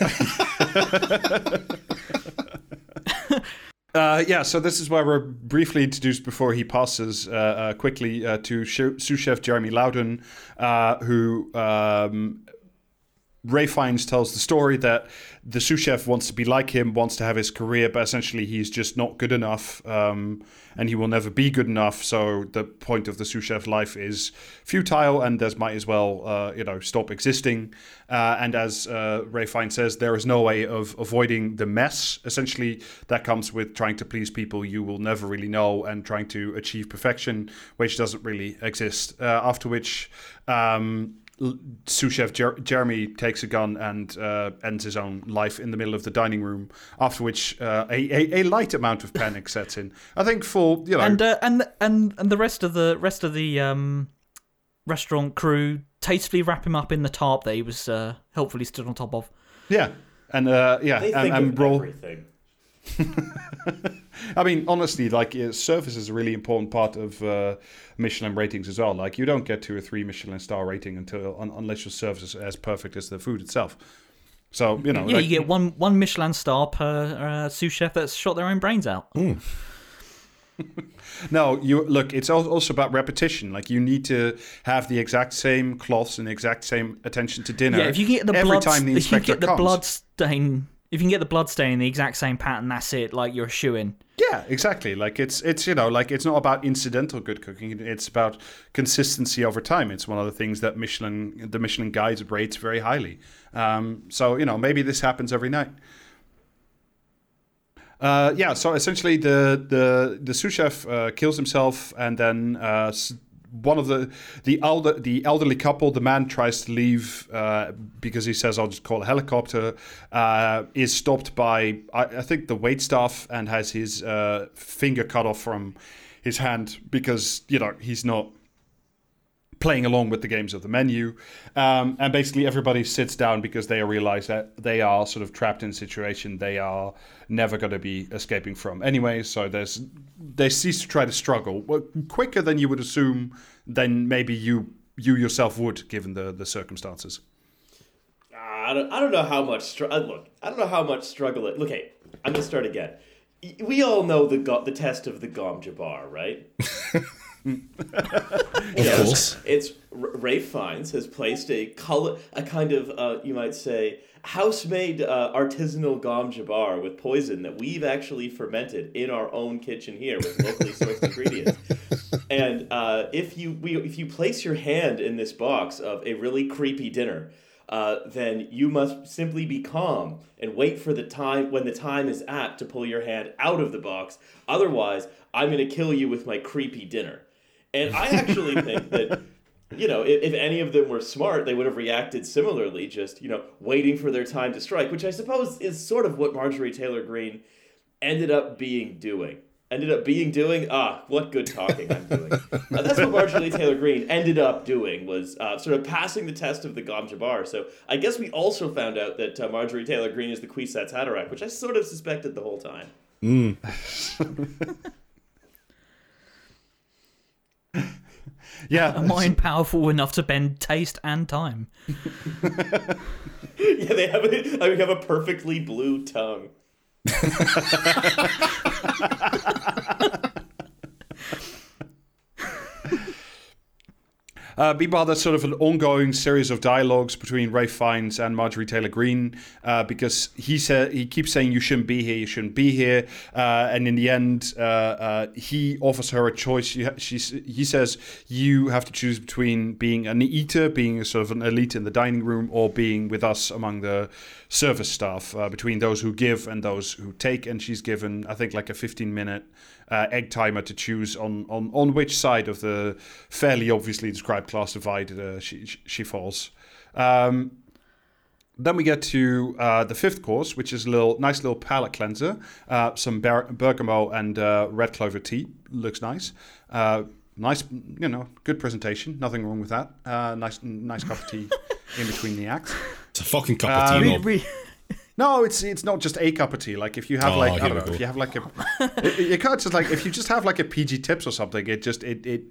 [laughs] Uh, yeah, so this is where we're briefly introduced before he passes uh, uh, quickly uh, to sous chef Jeremy Loudon, uh, who um, Ralph Fiennes tells the story that the sous chef wants to be like him, wants to have his career, but essentially he's just not good enough, um, and he will never be good enough. So the point of the sous chef life is futile, and there's might as well, uh, you know, stop existing. Uh, and as uh, Ralph Fiennes says, there is no way of avoiding the mess. Essentially, that comes with trying to please people you will never really know and trying to achieve perfection, which doesn't really exist. Uh, after which. Um, sous chef Jer- Jeremy takes a gun and uh, ends his own life in the middle of the dining room. After which, uh, a, a, a light amount of panic [laughs] sets in. I think for you know, and uh, and and and the rest of the rest of the um, restaurant crew tastefully wrap him up in the tarp that he was uh, helpfully stood on top of. yeah, and uh, yeah, They and, think and of roll. everything. [laughs] I mean, honestly, like uh, service is a really important part of uh, Michelin ratings as well. Like, you don't get to a three Michelin star rating until un- unless your service is as perfect as the food itself. So you know, Yeah, like- you get one one Michelin star per uh, sous chef that's shot their own brains out. [laughs] No, you look. It's also about repetition. Like you need to have the exact same cloths and the exact same attention to dinner. Yeah, if you get the every blood, time the if you get the comes. blood stain, if you can get the blood stain in the exact same pattern, that's it. Like you're a in. Yeah, exactly. Like it's it's you know like it's not about incidental good cooking. It's about consistency over time. It's one of the things that Michelin the Michelin guides rates very highly. Um, so you know maybe this happens every night. Uh, yeah, so essentially the the the sous chef uh, kills himself, and then uh, one of the the elder the elderly couple, the man tries to leave uh, because he says, "I'll just call a helicopter." Uh, is stopped by I, I think the wait staff and has his uh, finger cut off from his hand because you know he's not playing along with the games of the menu. Um, and basically, everybody sits down because they realize that they are sort of trapped in a situation they are never going to be escaping from anyway. So there's they cease to try to struggle well, quicker than you would assume than maybe you you yourself would, given the the circumstances. I don't, I don't know how much str- uh, look. I don't know how much struggle it. Look, hey, I'm gonna start again. We all know the go- the test of the Gom Jabbar, right? [laughs] Of [laughs] course. It's Ralph Fiennes has placed a color, a kind of uh, you might say house-made uh, artisanal Gom Jabbar with poison that we've actually fermented in our own kitchen here with locally sourced ingredients. [laughs] And uh, if you we, if you place your hand in this box of a really creepy dinner, uh, then you must simply be calm and wait for the time when the time is apt to pull your hand out of the box. Otherwise, I'm going to kill you with my creepy dinner. And I actually think that you know, if, if any of them were smart, they would have reacted similarly, just, you know, waiting for their time to strike, which I suppose is sort of what Marjorie Taylor Greene ended up being doing. Ended up being doing, ah, what good talking I'm doing. [laughs] Uh, that's what Marjorie Taylor Greene ended up doing, was uh, sort of passing the test of the Gom Jabbar. So I guess we also found out that uh, Marjorie Taylor Greene is the Kwisatz Haderach, which I sort of suspected the whole time. [laughs] [laughs] Yeah, A [laughs] mind powerful enough to bend taste and time. [laughs] Yeah, they have a, I have a perfectly blue tongue. Uh, there's sort of an ongoing series of dialogues between Ralph Fiennes and Marjorie Taylor Greene uh, because he said he keeps saying you shouldn't be here, you shouldn't be here, uh, and in the end, uh, uh, he offers her a choice. She, she, he says you have to choose between being an eater, being a sort of an elite in the dining room, or being with us among the service staff. Uh, between those who give and those who take, and she's given, I think, like a 15 minute uh, egg timer to choose on, on, on which side of the fairly obviously described class divide uh, she, she falls. Um, then we get to uh, the fifth course, which is a little nice little palate cleanser. Uh, some ber- bergamot and uh, red clover tea looks nice. Uh, nice, you know, good presentation. Nothing wrong with that. Uh, nice, nice cup of tea [laughs] in between the acts. It's a fucking cup of tea, We- we- No, it's it's not just a cup of tea. Like if you have Oh, like I don't know, go. if you have like a, [laughs] it, you can't just like if you just have like a PG tips or something, it just it it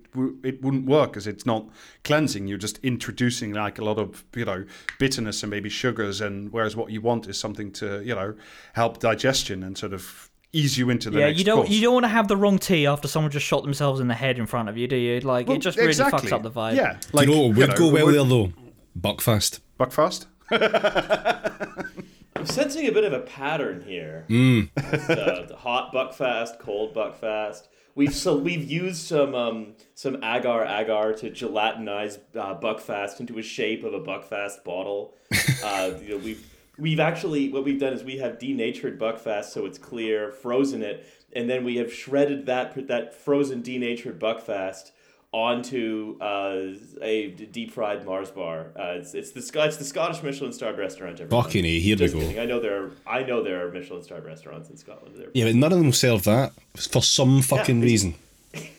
it wouldn't work because it's not cleansing. You're just introducing like a lot of you know bitterness and maybe sugars, and whereas what you want is something to you know help digestion and sort of ease you into the yeah, next you don't course. you don't want to have the wrong tea after someone just shot themselves in the head in front of you, do you? Like Well, it just really exactly. fucks up the vibe. Yeah, like you know what would go well would- there though? Buckfast. Buckfast. [laughs] I'm sensing a bit of a pattern here. Mm. Uh, hot buckfast, cold buckfast. We've so we've used some um, some agar agar to gelatinize uh, buckfast into a shape of a buckfast bottle. [laughs] Uh, you know, we've we've actually what we've done is we have denatured buckfast so it's clear, frozen it, and then we have shredded that that frozen denatured buckfast onto uh, a deep fried Mars bar. Uh, it's it's the it's the Scottish Michelin starred restaurant. everyone. Fucking A, here we Just go. kidding. I know there are I know there are Michelin starred restaurants in Scotland. They're Yeah, but none of them serve that for some fucking it's- reason. [laughs]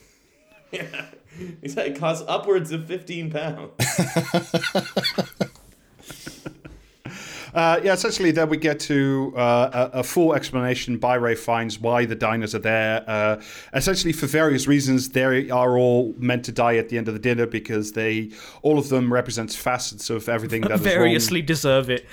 Yeah, it costs upwards of fifteen pounds. [laughs] Uh, yeah, essentially, then we get to uh, a, a full explanation by Ralph Fiennes why the diners are there. Uh, essentially, for various reasons, they are all meant to die at the end of the dinner because they, all of them, represents facets of everything that. [laughs] Variously deserve it.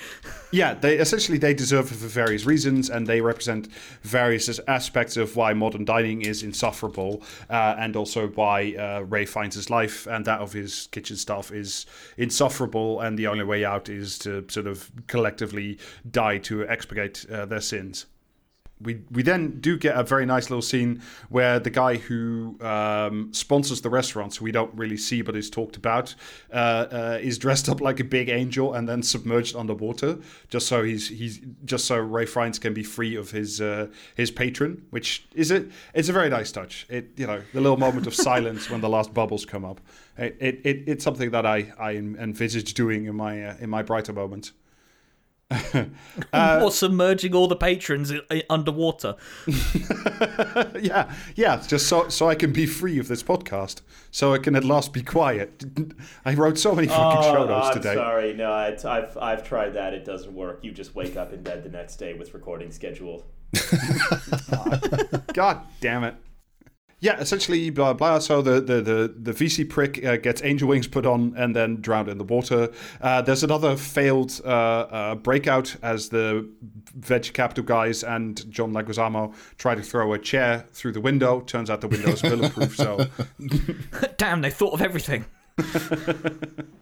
Yeah, they essentially they deserve it for various reasons, and they represent various aspects of why modern dining is insufferable, uh, and also why uh, Ray finds his life and that of his kitchen staff is insufferable, and the only way out is to sort of collectively die to expurgate uh, their sins we we then do get a very nice little scene where the guy who um, sponsors the restaurant, so we don't really see but is talked about, uh, uh, is dressed up like a big angel and then submerged underwater, just so he's he's just so Ralph Fiennes can be free of his uh, his patron, which is it. It's a very nice touch. It you know the little moment of silence when the last bubbles come up. It, it, it it's something that I I envisage doing in my uh, in my brighter moments. Uh, or submerging all the patrons i- i- underwater. [laughs] yeah, yeah, just so so I can be free of this podcast, so I can at last be quiet. I wrote so many fucking oh, show notes Oh, I'm today. sorry. No, I, I've I've tried that. It doesn't work. You just wake up in bed the next day with recording scheduled. [laughs] God damn it. Yeah, essentially, blah blah. So the the the, the VC prick uh, gets angel wings put on and then drowned in the water. Uh, there's another failed uh, uh, breakout as the veg capital guys and John Leguizamo try to throw a chair through the window. Turns out the window is bulletproof, so [laughs] Damn, they thought of everything. [laughs]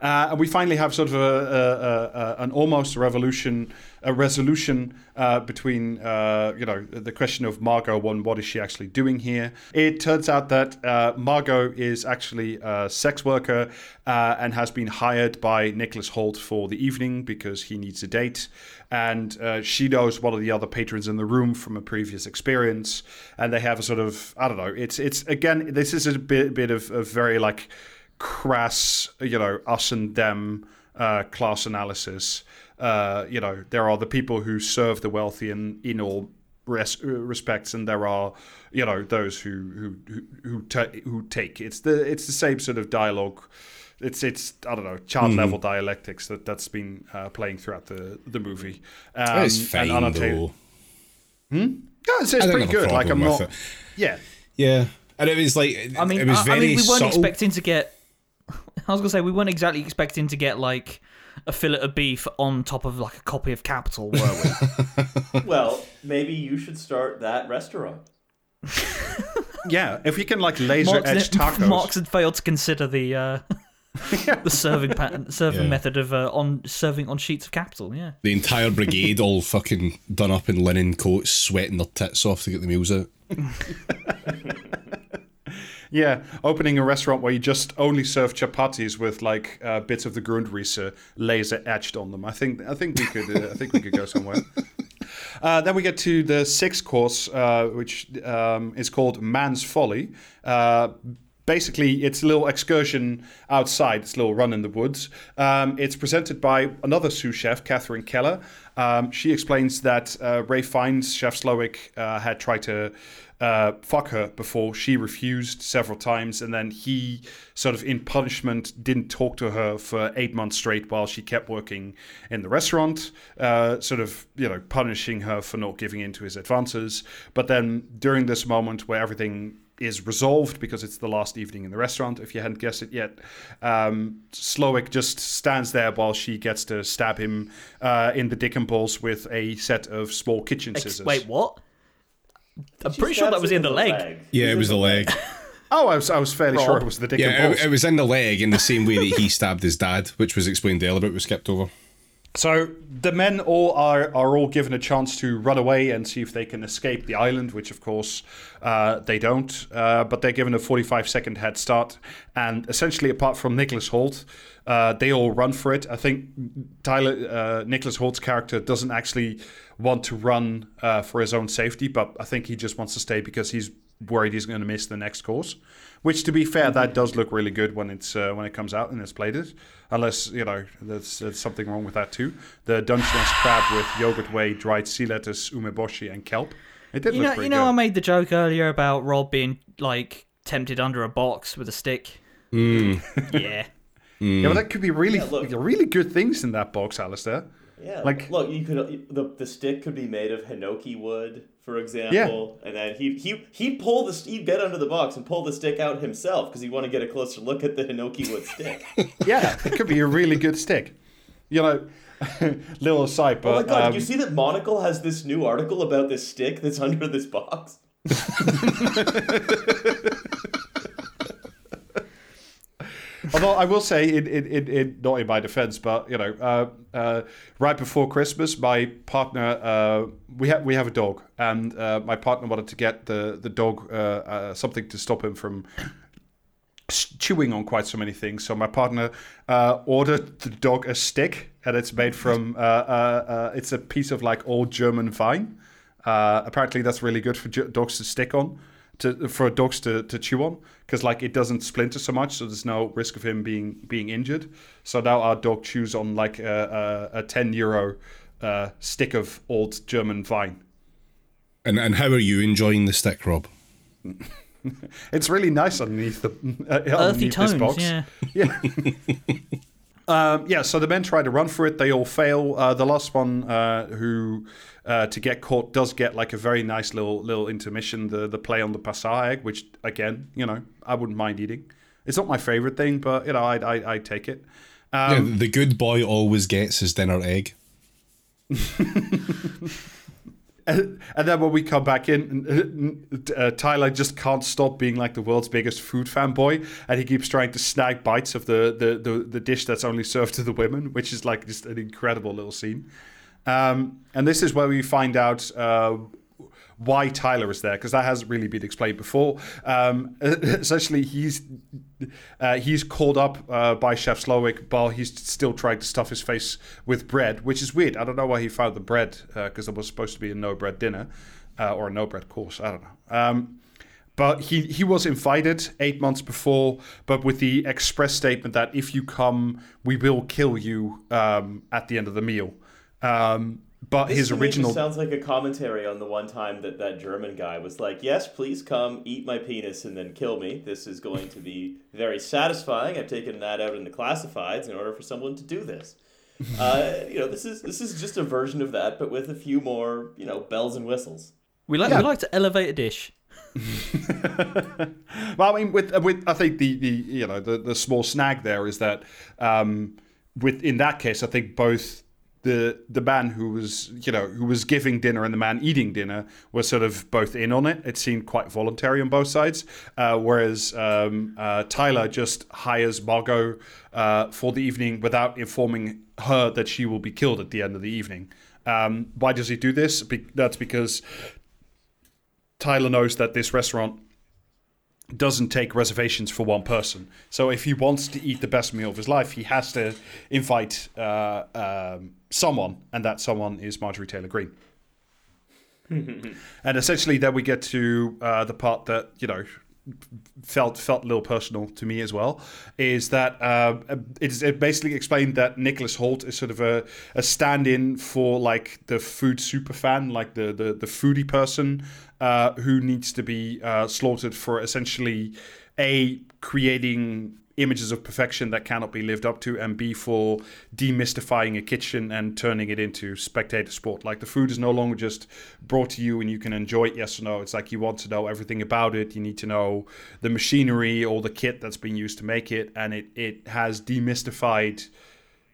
Uh, and we finally have sort of a, a, a, an almost revolution, a resolution uh, between, uh, you know, the question of Margot and what is she actually doing here. It turns out that uh, Margot is actually a sex worker uh, and has been hired by Nicholas Hoult for the evening because he needs a date. And uh, she knows one of the other patrons in the room from a previous experience, and they have a sort of I don't know. It's it's again this is a bit bit of, of very like crass, you know, us and them uh, class analysis. Uh, you know, there are the people who serve the wealthy in in all res- uh, respects, and there are, you know, those who who who who, ta- who take. It's the it's the same sort of dialogue. It's it's I don't know child level dialectics that that's been uh, playing throughout the the movie. Um, it's and fine annotated- though. Yeah, it's, it's pretty good. Like I'm not. it. Yeah, Yeah, and it was like I mean, it was I, very I mean, we weren't subtle. expecting to get. I was gonna say we weren't exactly expecting to get like a fillet of beef on top of like a copy of Capital, were we? [laughs] well, maybe you should start that restaurant. [laughs] Yeah, if you can like laser Mark's, edge tacos. Marx had failed to consider the uh, [laughs] the serving pattern, serving Yeah. method of uh, on serving on sheets of capital. Yeah. The entire brigade all fucking done up in linen coats, sweating their tits off to get the meals out. Yeah, opening a restaurant where you just only serve chapatis with like uh, bits of the Grundrisse laser etched on them. I think I think we could uh, I think we could go somewhere. Uh, then we get to the sixth course, uh, which um, is called Man's Folly. Basically, it's a little excursion outside. It's a little run in the woods. Um, it's presented by another sous chef, Catherine Keller. Um, she explains that uh, Ralph Fiennes Chef Slowik, uh, had tried to uh, fuck her before. She refused several times, and then he, sort of in punishment, didn't talk to her for eight months straight while she kept working in the restaurant, uh, sort of, you know, punishing her for not giving in to his advances. But then during this moment where everything is resolved because it's the last evening in the restaurant, if you hadn't guessed it yet, um, Slowik just stands there while she gets to stab him uh, in the dick and balls with a set of small kitchen Ex- scissors. wait, what? I'm She pretty sure that was in the leg. Yeah, it was the leg. [laughs] Oh, I was, I was fairly sure it was the dick and balls. it, it was in the leg in the same way that he [laughs] stabbed his dad, which was explained earlier, but was skipped over. So the men all are are all given a chance to run away and see if they can escape the island, which of course uh, they don't. Uh, but they're given a 45 second head start, and essentially, apart from Nicholas Hoult, uh, they all run for it. I think Tyler uh, Nicholas Hoult's character doesn't actually want to run uh, for his own safety, but I think he just wants to stay because he's worried he's going to miss the next course. Which, to be fair, that does look really good when it's uh, when it comes out and it's plated. Unless you know there's, there's something wrong with that too. The Dungeness crab with yogurt whey, dried sea lettuce, umeboshi, and kelp. It did You look know, pretty you know, I made the joke earlier about Rob being like tempted under a box with a stick. Mm. yeah. [laughs] Yeah, but that could be really, Yeah, look. really good things in that box, Alistair. Yeah, Like- look, you could the the stick could be made of hinoki wood, for example, yeah. and then he he he'd pull the he'd get under the box and pull the stick out himself because he'd want to get a closer look at the hinoki wood stick. [laughs] Yeah, it could be a really good stick. You know, [laughs] little aside, oh my but god! um, you see that Monocle has this new article about this stick that's under this box? [laughs] Although I will say, it, it, it, it not in my defense, but you know, uh, uh, right before Christmas, my partner, uh, we have we have a dog, and uh, my partner wanted to get the the dog uh, uh, something to stop him from chewing on quite so many things. So my partner ordered the dog a stick, and it's made from it's a piece of like old German vine. Apparently, that's really good for dogs to stick on, to for dogs to, to chew on, because like it doesn't splinter so much, so there's no risk of him being being injured. So now our dog chews on like a, a, a ten euro uh, stick of old German vine. And and how are you enjoying the stick, Rob? [laughs] It's really nice underneath the uh, underneath tones. this box. Yeah. [laughs] Yeah. Um, yeah, so the men try to run for it. They all fail. Uh, the last one uh, who uh, to get caught does get like a very nice little little intermission. The the play on the passa egg, which again, you know, I wouldn't mind eating. It's not my favorite thing, but you know, I I I take it. Yeah, Um, the good boy always gets his dinner egg. [laughs] And, and then when we come back in, uh, Tyler just can't stop being like the world's biggest food fanboy, and he keeps trying to snag bites of the, the, the, the dish that's only served to the women, which is like just an incredible little scene. Um, and this is where we find out uh, why Tyler is there, because that hasn't really been explained before. Um, [laughs] essentially, he's uh, he's called up uh, by Chef Slowik while he's still trying to stuff his face with bread, which is weird. I don't know why he found the bread, because there was supposed to be a no bread dinner uh, or a no bread course. I don't know. Um, but he, he was invited eight months before, but with the express statement that if you come, we will kill you um, at the end of the meal. Um, but This his original. sounds like a commentary on the one time that that German guy was like, "Yes, please come eat my penis and then kill me. This is going to be very satisfying. I've taken that out in the classifieds in order for someone to do this." [laughs] uh, you know, this is this is just a version of that, but with a few more, you know, bells and whistles. We like Yeah. we like to elevate a dish. [laughs] Well, I mean, with with I think the, the you know the, the small snag there is that um, with in that case, I think both the the man who was you know who was giving dinner and the man eating dinner was sort of both in on it. It seemed quite voluntary on both sides. Uh, whereas um, uh, Tyler just hires Margot uh, for the evening without informing her that she will be killed at the end of the evening. Um, why does he do this? Be- that's because Tyler knows that this restaurant doesn't take reservations for one person. So if he wants to eat the best meal of his life, he has to invite uh, um, someone, and that someone is Marjorie Taylor Greene. [laughs] and essentially, then we get to uh, the part that you know felt felt a little personal to me as well. Is that uh, it's it basically explained that Nicholas Hoult is sort of a, a stand-in for like the food super fan, like the the, the foodie person uh, who needs to be uh, slaughtered for essentially a creating images of perfection that cannot be lived up to, and B for demystifying a kitchen and turning it into spectator sport. Like the food is no longer just brought to you and you can enjoy it, yes or no. It's like you want to know everything about it. You need to know the machinery or the kit that's been used to make it, and it it has demystified.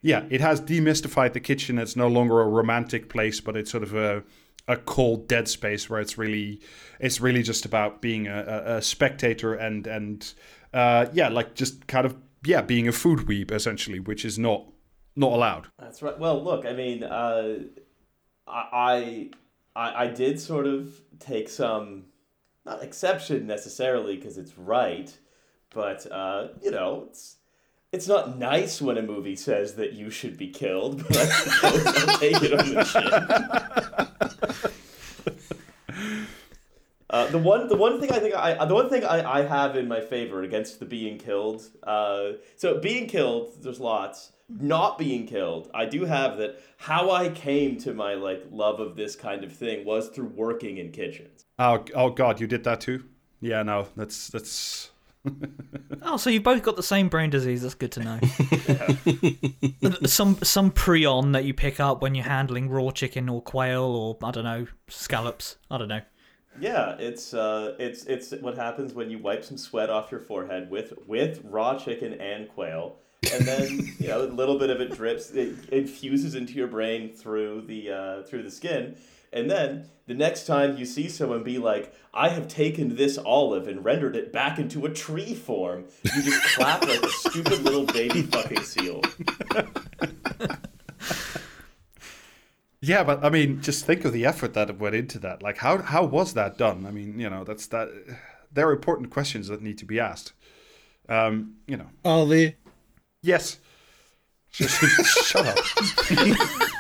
Yeah, it has demystified the kitchen. It's no longer a romantic place, but it's sort of a a cold dead space where it's really it's really just about being a, a spectator and and uh, yeah, like just kind of yeah, being a food weeb essentially, which is not not allowed. That's right. Well, look, I mean, uh, I, I I did sort of take some not exception necessarily because it's right, but uh, you know, it's it's not nice when a movie says that you should be killed, [laughs] but I'll take it on the chin. Uh, the one, the one thing I think I, the one thing I, I have in my favor against the being killed. Uh, so being killed, there's lots. Not being killed, I do have that. How I came to my like love of this kind of thing was through working in kitchens. Oh, oh God, you did that too? Yeah, no, that's that's. [laughs] oh, so you've both got the same brain disease. That's good to know. [laughs] some some prion that you pick up when you're handling raw chicken or quail or I don't know scallops. I don't know. Yeah, it's uh, it's it's what happens when you wipe some sweat off your forehead with with raw chicken and quail, and then you know a little bit of it drips, it infuses into your brain through the uh, through the skin, and then the next time you see someone be like, "I have taken this olive and rendered it back into a tree form," you just [laughs] clap like a stupid little baby fucking seal. Yeah, but I mean, just think of the effort that went into that. Like, how how was that done? I mean, you know, that's that. There are important questions that need to be asked. Um, you know, are they? Yes. [laughs] Shut up. [laughs]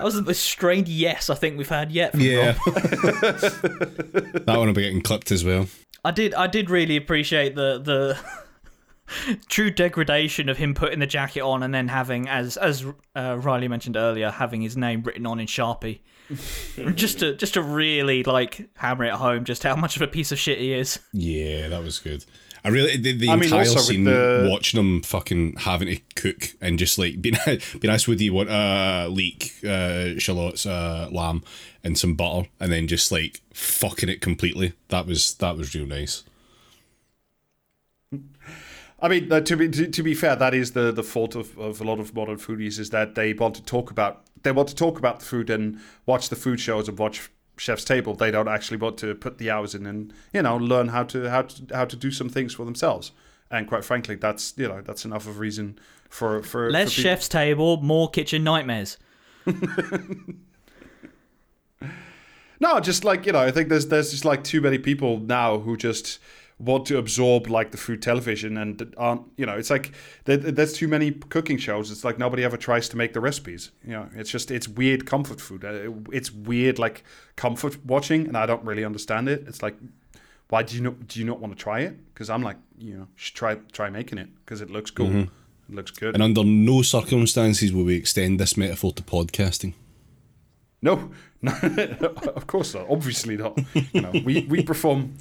That was the most strained yes I think we've had yet. yeah, [laughs] that one will be getting clipped as well. I did. I did really appreciate the the [laughs] true degradation of him putting the jacket on and then having, as as uh, Riley mentioned earlier, having his name written on in Sharpie, [laughs] just to just to really like hammer it home just how much of a piece of shit he is. Yeah, that was good. I really the, the I mean, entire scene the- watching them fucking having to cook and just like be [laughs] be nice with you want uh leek uh shallots uh lamb and some butter and then just like fucking it completely. That was that was real nice. I mean, uh, to be to, to be fair, that is the, the fault of, of a lot of modern foodies is that they want to talk about they want to talk about the food and watch the food shows and watch Chef's Table. They don't actually want to put the hours in and you know learn how to how to how to do some things for themselves. And quite frankly, that's you know that's enough of reason for for Less for chef's table, more kitchen nightmares. [laughs] No, just like you know, I think there's there's just like too many people now who just want to absorb like the food television and aren't you know it's like there, there's too many cooking shows it's like nobody ever tries to make the recipes you know it's just it's weird comfort food Uh, it's weird like comfort watching and i don't really understand it it's like why do you not do you not want to try it because i'm like you know should try try making it because it looks cool it looks good And under no circumstances will we extend this metaphor to podcasting. No, [laughs] no, of course not. Obviously not. You know, we, we perform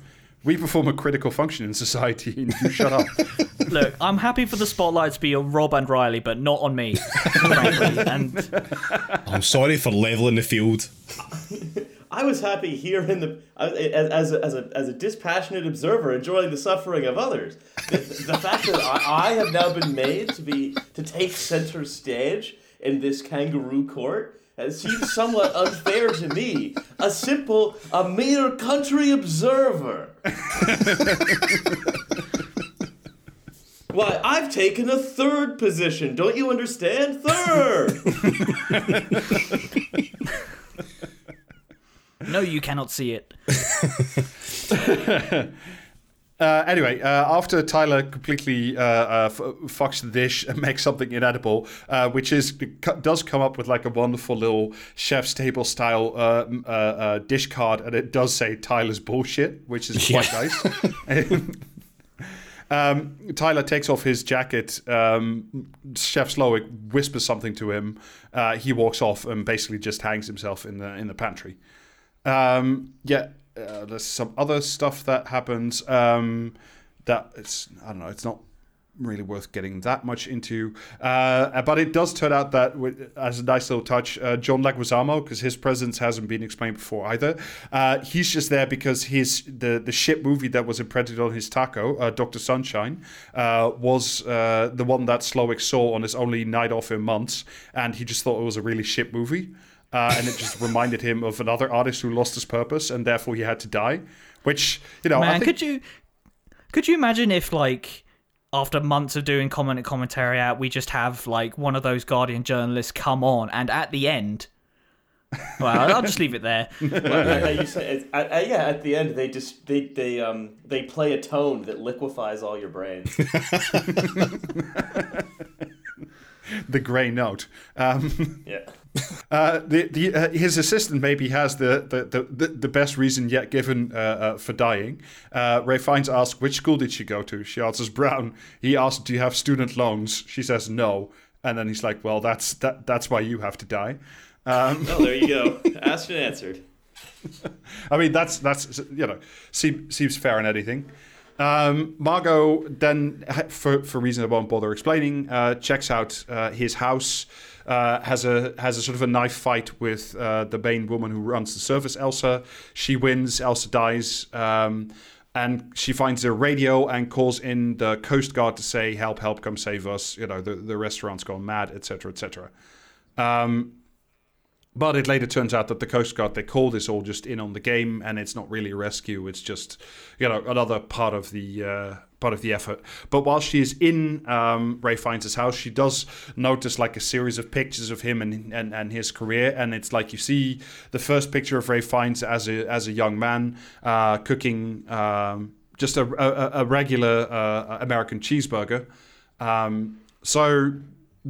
we perform a critical function in society, and [laughs] you shut up. Look, I'm happy for the spotlight to be on Rob and Riley, but not on me, frankly. And [laughs] I'm sorry for leveling the field. I was happy here in the as as a, as a, as a dispassionate observer, enjoying the suffering of others. The, the fact that I, I have now been made to be to take center stage in this kangaroo court has seemed somewhat unfair to me, a simple, a mere country observer. Why, I've taken a third position. Don't you understand? Third! [laughs] No, you cannot see it. [laughs] Uh, anyway, uh, after Tyler completely uh, uh, f- fucks the dish and [laughs] makes something inedible, uh, which is does come up with like a wonderful little chef's table style uh, uh, uh, dish card, and it does say Tyler's bullshit, which is quite nice. [laughs] [laughs] Um, Tyler takes off his jacket. Um, Chef Slowik whispers something to him. Uh, he walks off and basically just hangs himself in the in the pantry. Um, yeah, uh, there's some other stuff that happens um, that it's I don't know. It's not really worth getting that much into. Uh, but it does turn out that, as a nice little touch, uh, John Leguizamo, because his presence hasn't been explained before either, uh, he's just there because his the the shit movie that was imprinted on his taco, uh, Doctor Sunshine, uh, was uh, the one that Slowik saw on his only night off in months, and he just thought it was a really shit movie. Uh, and it just reminded him of another artist who lost his purpose, and therefore he had to die. Which you know, I Man, think, could you could you imagine if like after months of doing comment and commentary out, we just have like one of those Guardian journalists come on, and at the end, [laughs] well, I'll just leave it there. Well, uh, you say, uh, uh, yeah, at the end they just they they um they play a tone that liquefies all your brains. [laughs] [laughs] the grey note. Um, Yeah. [laughs] Uh, the the uh, his assistant maybe has the the, the, the, best reason yet given uh, uh, for dying. Uh, Ralph Fiennes asks, "Which school did she go to?" She answers, "Brown." He asks, "Do you have student loans?" She says, "No." And then he's like, "Well, that's that that's why you have to die." Um, Oh, there you go. [laughs] Asked and answered. I mean, that's that's you know seems seems fair in anything. Um, Margot then, for for reasons I won't bother explaining, uh, checks out uh, his house. Uh, has a has a sort of a knife fight with uh, the Bane woman who runs the service, Elsa. She wins. Elsa dies. Um, and she finds a radio and calls in the Coast Guard to say, "Help! Help! Come save us!" You know, the the restaurant's gone mad, etc., etc. Um, but it later turns out that the Coast Guard they call this all just in on the game, and it's not really a rescue. It's just you know another part of the uh, part of the effort. But while she is in um, Ralph Fiennes' house, she does notice like a series of pictures of him and, and, and his career, and it's like you see the first picture of Ralph Fiennes as a as a young man uh, cooking um, just a, a, a regular uh, American cheeseburger. Um, so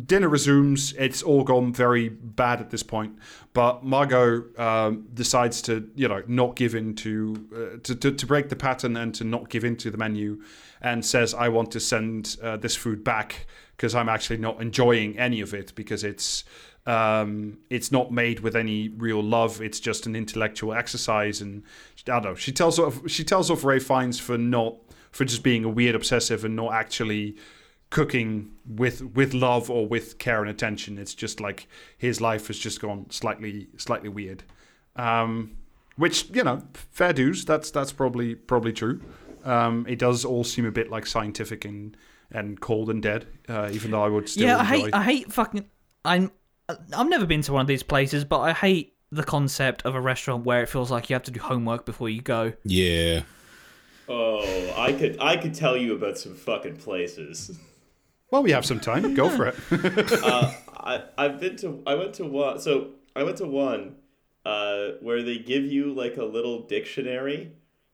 dinner resumes. It's all gone very bad at this point. But Margot um, decides to, you know, not give in to, uh, to, to to break the pattern and to not give in to the menu, and says, "I want to send uh, this food back because I'm actually not enjoying any of it because it's." Um, it's not made with any real love. It's just an intellectual exercise, and I don't know. She tells off. She tells off Ralph Fiennes for not for just being a weird obsessive and not actually cooking with with love or with care and attention. It's just like his life has just gone slightly slightly weird. Um, which you know, fair dues. That's that's probably probably true. Um, it does all seem a bit like scientific and and cold and dead. Uh, even though I would still yeah, I enjoy. hate I hate fucking I'm I've never been to one of these places, but I hate the concept of a restaurant where it feels like you have to do homework before you go. Yeah. Oh, I could I could tell you about some fucking places. [laughs] well, we have some time. Go for it. [laughs] uh, I [laughs] I've been to I went to one so I went to one uh, where they give you like a little dictionary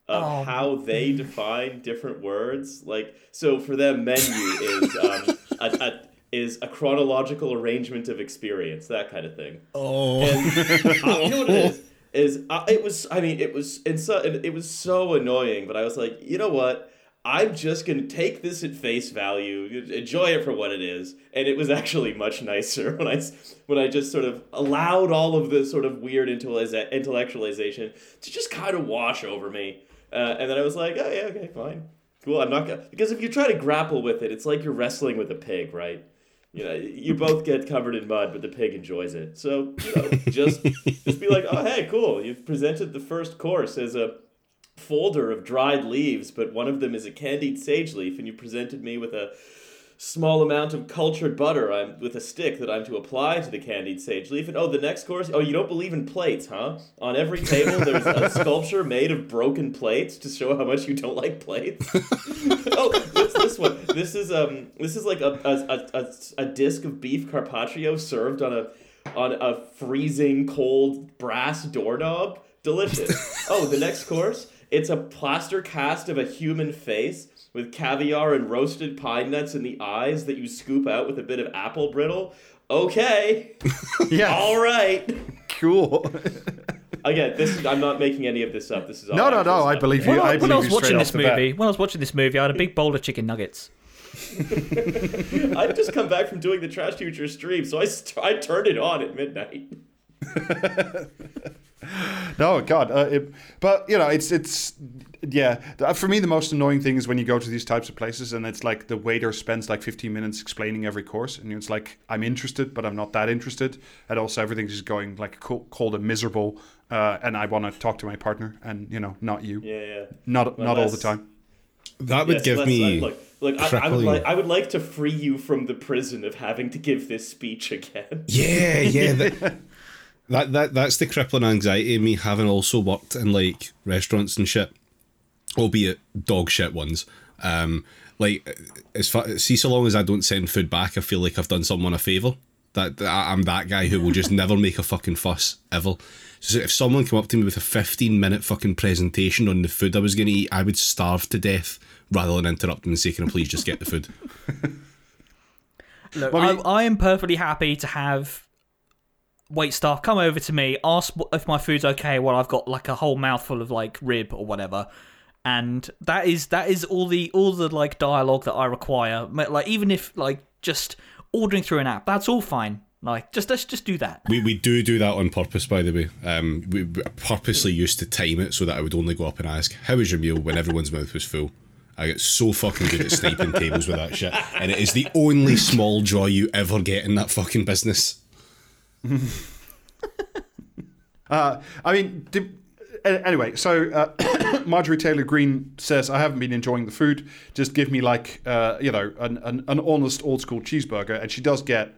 of Oh. how they [laughs] define different words. Like so for them, menu is um, a, a is a chronological arrangement of experience, that kind of thing. Oh. And uh, you know what it is? Is uh, it was I mean it was and so it was so annoying, but I was like, you know what? I'm just gonna take this at face value, enjoy it for what it is, and it was actually much nicer [laughs] when I when I just sort of allowed all of this sort of weird intellectualization to just kind of wash over me, uh, and then I was like, oh yeah, okay, fine, cool. I'm not gonna because if you try to grapple with it, it's like you're wrestling with a pig, right? You know, you both get covered in mud, but the pig enjoys it. So you know, just just be like, oh hey, cool. You've presented the first course as a folder of dried leaves, but one of them is a candied sage leaf, and you presented me with a small amount of cultured butter I'm with a stick that I'm to apply to the candied sage leaf. And oh, the next course. Oh, you don't believe in plates, huh? On every table, there's a [laughs] sculpture made of broken plates to show how much you don't like plates. [laughs] oh, what's this one? This is um, this is like a a, a, a disc of beef carpaccio served on a on a freezing cold brass doorknob. Delicious. [laughs] oh, the next course. It's a plaster cast of a human face with caviar and roasted pine nuts in the eyes that you scoop out with a bit of apple brittle. Okay. [laughs] Yeah. All right. Cool. [laughs] Again, this is, I'm not making any of this up. This is all no, no, actual no. I believe you. When, I, I when believe I was you watching this off bat. movie, when I was watching this movie, I had a big bowl of chicken nuggets. [laughs] I've just come back from doing the Trash Future stream, so I, st- I turned it on at midnight. [laughs] No, God. Uh, it, but you know, it's it's yeah. For me, the most annoying thing is when you go to these types of places and it's like the waiter spends like 15 minutes explaining every course, and it's like I'm interested, but I'm not that interested, and also everything's just going like co- cold and miserable, uh, and I want to talk to my partner, and you know, not you, Yeah, yeah. not Well, not all the time. That would Yes, give me. look, look. I, I would like. I would like to free you from the prison of having to give this speech again. Yeah, yeah. That, [laughs] that that that's the crippling anxiety of me having also worked in like restaurants and shit, albeit dog shit ones. Um, like as far see, so long as I don't send food back, I feel like I've done someone a favor. That, that I'm that guy who will just [laughs] never make a fucking fuss ever. So if someone came up to me with a 15 minute fucking presentation on the food I was going to eat, I would starve to death rather than interrupt them and say, "Can I please just get the food?" [laughs] Look, Well, I I, I am perfectly happy to have wait staff come over to me, ask if my food's okay while I've got like a whole mouthful of like rib or whatever. And that is that is all the all the like dialogue that I require. Like even if like just ordering through an app, that's all fine. Like just let's just do that. We, we do do that on purpose, by the way. Um, we we purposely used to time it so that I would only go up and ask, "How was your meal?" when everyone's mouth was full. I get so fucking good at sniping tables with that shit, and it is the only small joy you ever get in that fucking business. [laughs] Uh, I mean, did, anyway, so uh, [coughs] Marjorie Taylor Greene says, I haven't been enjoying the food. Just give me, like, uh, you know, an, an, an honest old school cheeseburger. And she does get,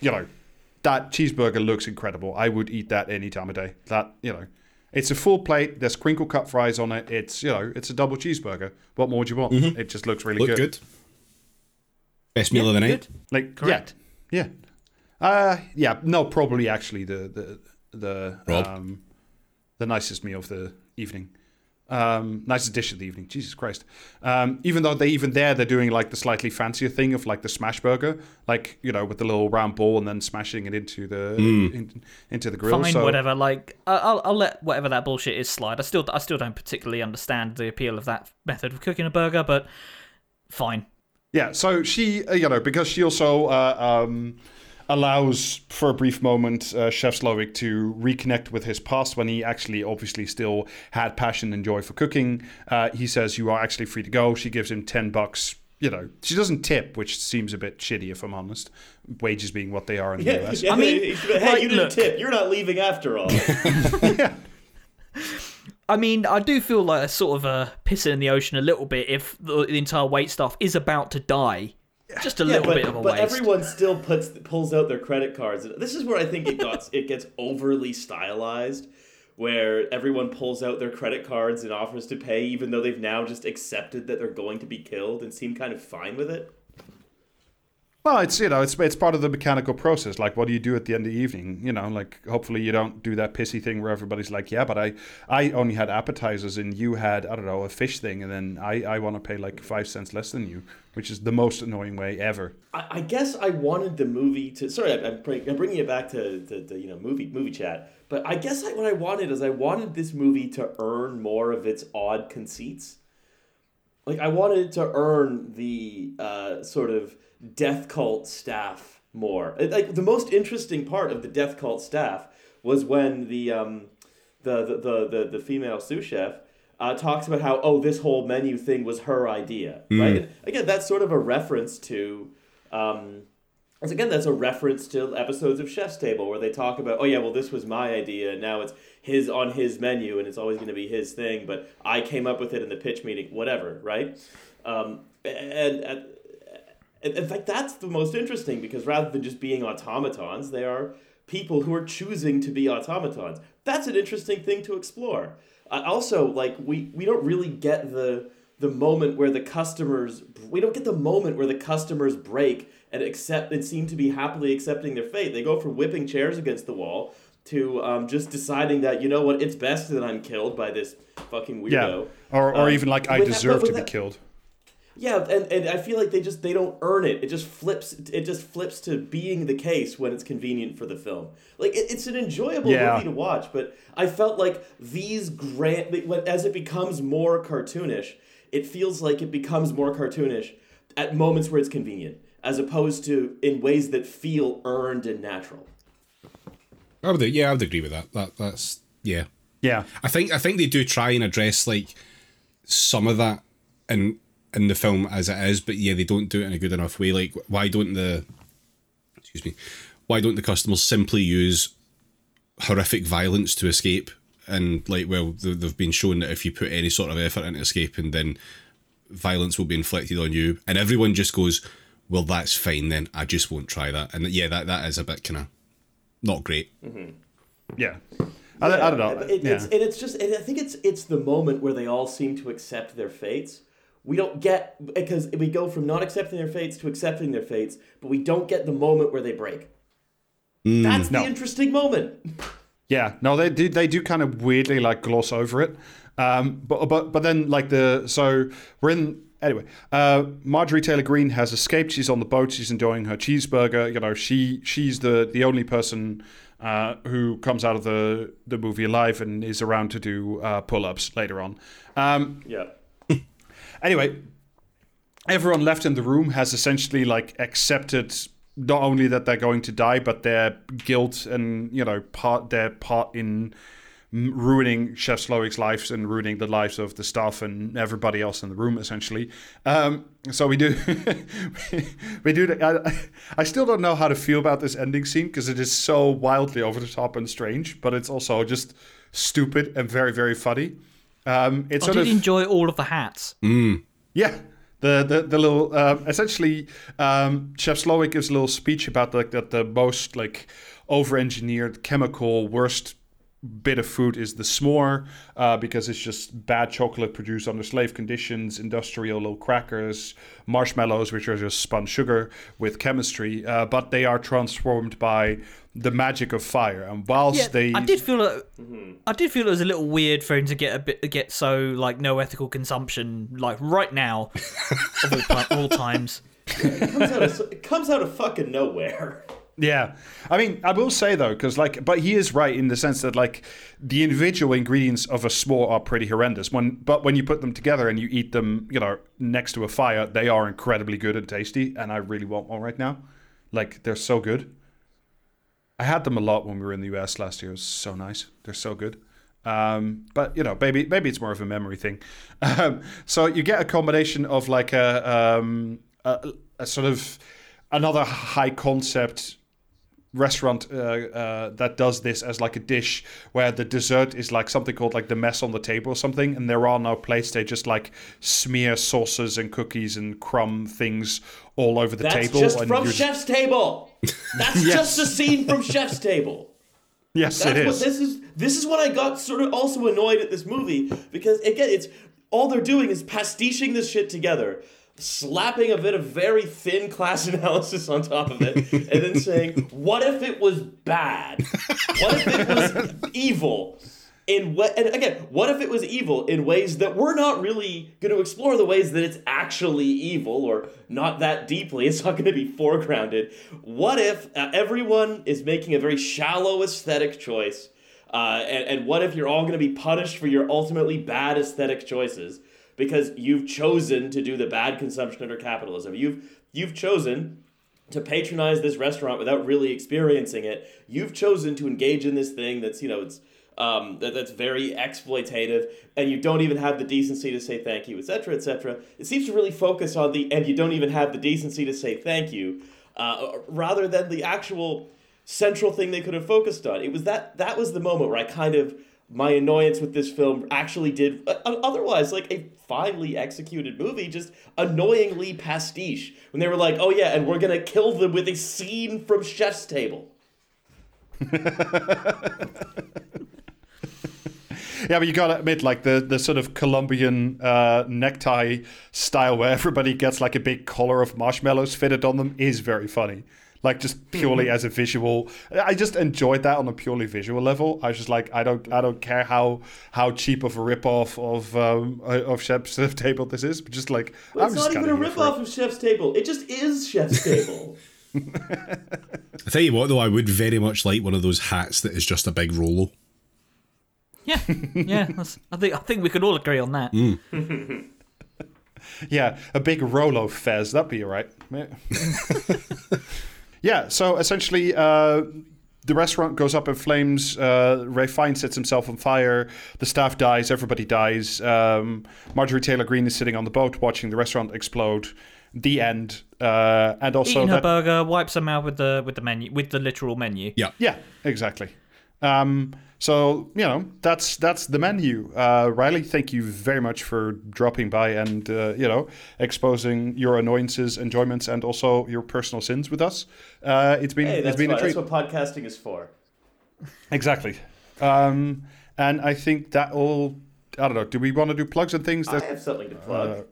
you know, that cheeseburger looks incredible. I would eat that any time of day. That, you know, it's a full plate. There's crinkle cut fries on it. It's, you know, it's a double cheeseburger. What more do you want? It just looks really Look good. good. Best meal of the night. Good. Like, Correct. Yeah. Yeah. Uh, yeah. No, probably actually the the the Rob? um, the nicest meal of the evening. Um, nicest dish of the evening. Jesus Christ. Um, even though they even there they're doing like the slightly fancier thing of like the smash burger, like you know with the little round ball and then smashing it into the in, into the grill. Fine, so, whatever. Like I- I'll I'll let whatever that bullshit is slide. I still I still don't particularly understand the appeal of that method of cooking a burger, but fine. Yeah, so she, uh, you know, because she also uh, um, allows for a brief moment uh, Chef Slowik to reconnect with his past when he actually obviously still had passion and joy for cooking. Uh, he says, You are actually free to go. She gives him 10 bucks. You know, she doesn't tip, which seems a bit shitty if I'm honest. Wages being what they are in the Yeah, US. yeah, I mean, hey, hey, like, you didn't look. tip. You're not leaving after all. [laughs] I mean, I do feel like a sort of a piss in the ocean a little bit if the, the entire wait staff is about to die. Just a Yeah, little but, bit of a but waste. everyone still puts pulls out their credit cards. This is where I think it got it gets overly stylized, where everyone pulls out their credit cards and offers to pay, even though they've now just accepted that they're going to be killed and seem kind of fine with it. Well, it's you know, it's it's part of the mechanical process. Like, what do you do at the end of the evening? You know, like hopefully you don't do that pissy thing where everybody's like, yeah, but I I only had appetizers and you had I don't know a fish thing, and then I I want to pay like five cents less than you, which is the most annoying way ever. I, I guess I wanted the movie to. Sorry, bring, I'm bringing it back to the, you know movie movie chat. But I guess I, what I wanted is I wanted this movie to earn more of its odd conceits. Like I wanted it to earn the uh, sort of death cult staff more. Like the most interesting part of the death cult staff was when the um, the, the, the, the, the female sous chef uh, talks about how oh this whole menu thing was her idea right? And again that's sort of a reference to um, again that's a reference to episodes of chef's table where they talk about oh yeah well this was my idea and now it's his on his menu and it's always going to be his thing but i came up with it in the pitch meeting whatever right? Um, and, and In in fact, that's the most interesting because rather than just being automatons, they are people who are choosing to be automatons. That's an interesting thing to explore. Uh, also, like we we don't really get the the moment where the customers we don't get the moment where the customers break and accept and seem to be happily accepting their fate. They go from whipping chairs against the wall to um, just deciding that you know what it's best that I'm killed by this fucking weirdo. Yeah. Or, or Um, even like I with that- deserve to with be killed. Yeah, and, and I feel like they just they don't earn it. It just flips. It just flips to being the case when it's convenient for the film. Like it, it's an enjoyable Yeah. movie to watch, but I felt like these grand when as it becomes more cartoonish, it feels like it becomes more cartoonish at moments where it's convenient, as opposed to in ways that feel earned and natural. I would, yeah, I would agree with that. That that's yeah. Yeah. I think I think they do try and address like some of that in in the film as it is, but yeah, they don't do it in a good enough way. Like, why don't the excuse me, why don't the customers simply use horrific violence to escape? And like, well, they- they've been shown that if you put any sort of effort into escaping, then violence will be inflicted on you, and everyone just goes, "Well, that's fine then. I just won't try that." And yeah, that that is a bit kind of not great. Mm-hmm. Yeah. I, I don't know. It, yeah. it's, and it's just, and I think it's it's the moment where they all seem to accept their fates. We don't get because we go from not accepting their fates to accepting their fates, but we don't get the moment where they break. That's the No. interesting moment. Yeah, no, they do. They do kind of weirdly like gloss over it. Um, but but but then like the so we're in anyway. Uh, Marjorie Taylor Greene has escaped. She's on the boat. She's enjoying her cheeseburger. You know, she she's the the only person uh, who comes out of the the movie alive and is around to do uh, pull ups later on. Um, Yeah. Anyway, everyone left in the room has essentially like accepted not only that they're going to die, but their guilt and you know part their part in ruining Chef Slowik's lives and ruining the lives of the staff and everybody else in the room, essentially. Um, so we do, [laughs] we do. the- I, I still don't know how to feel about this ending scene because it is so wildly over the top and strange, but it's also just stupid and very very funny. Um, it's I sort did of enjoy all of the hats. yeah. The, the, the little um, essentially um, Chef Slowik gives a little speech about like that the most like over engineered chemical worst bit of food is the s'more uh, because it's just bad chocolate produced under slave conditions, industrial little crackers, marshmallows which are just spun sugar with chemistry, uh, but they are transformed by the magic of fire. And whilst Yeah, they, I did feel it. I did feel it was a little weird for him to get a bit get so like no ethical consumption like right now of all, all times. [laughs] It comes out of, it comes out of fucking nowhere. Yeah, I mean, I will say though, because like, but he is right in the sense that like the individual ingredients of a s'more are pretty horrendous. When, but when you put them together and you eat them, you know, next to a fire, they are incredibly good and tasty. And I really want one right now. Like they're so good. I had them a lot when we were in the US last year. It was so nice. They're so good. Um, but you know, maybe maybe it's more of a memory thing. [laughs] Um, so you get a combination of like a, um, a, a sort of another high concept restaurant uh, uh, that does this as like a dish where the dessert is like something called like the mess on the table or something and there are no plates they just like smear sauces and cookies and crumb things all over the table. That's table just and from you're- Chef's Table. [laughs] That's Yes. just a scene from Chef's Table. yes That's it what is this is. This is what I got sort of also annoyed at this movie because again, it's all they're doing is pastiching this shit together, slapping a bit of very thin class [laughs] analysis on top of it, and then saying, "What if it was bad? What if it was evil?" In what and again, what if it was evil in ways that we're not really going to explore the ways that it's actually evil or not that deeply? It's not going to be foregrounded. What if uh, everyone is making a very shallow aesthetic choice? Uh, and, and what if you're all going to be punished for your ultimately bad aesthetic choices because you've chosen to do the bad consumption under capitalism? You've you've chosen to patronize this restaurant without really experiencing it. You've chosen to engage in this thing that's you know it's um, that, that's very exploitative, and you don't even have the decency to say thank you, etc., etc. It seems to really focus on the and you don't even have the decency to say thank you, uh, rather than the actual central thing they could have focused on. It was that that was the moment where I kind of my annoyance with this film actually did uh, otherwise like a finely executed movie just annoyingly pastiche when they were like oh yeah and we're gonna kill them with a scene from chef's table [laughs] Yeah, but you gotta admit, like the the sort of Colombian uh, necktie style where everybody gets like a big collar of marshmallows fitted on them is very funny. Like just hmm. purely as a visual, I just enjoyed that on a purely visual level. I was just like, I don't, I don't care how how cheap of a ripoff of um, uh, of Chef's [laughs] Table this is, but just like Well, I'm it's just not even a here for it. ripoff of chef's table it just is chef's [laughs] table I tell you what, though, I would very much like one of those hats that is just a big Rolo. Yeah, yeah. [laughs] That's, I think I think we could all agree on that. Hmm. Yeah, a big Rolo fez. That'd be all right. Yeah. yeah, so essentially, uh, the restaurant goes up in flames. Uh, Ralph Fiennes sets himself on fire. The staff dies. Everybody dies. Um, Marjorie Taylor Greene is sitting on the boat watching the restaurant explode. The end. Uh, and also, Eating her that- burger, wipes her mouth with the with the menu with the literal menu. Yeah. yeah, exactly. Um, so you know that's that's the menu. Uh, Riley, thank you very much for dropping by and uh, you know exposing your annoyances, enjoyments, and also your personal sins with us. Uh, it's been hey it's been fine. a treat. that's what podcasting is for Exactly. Um, and I think that all. I don't know. Do we want to do plugs and things? i have something to plug uh,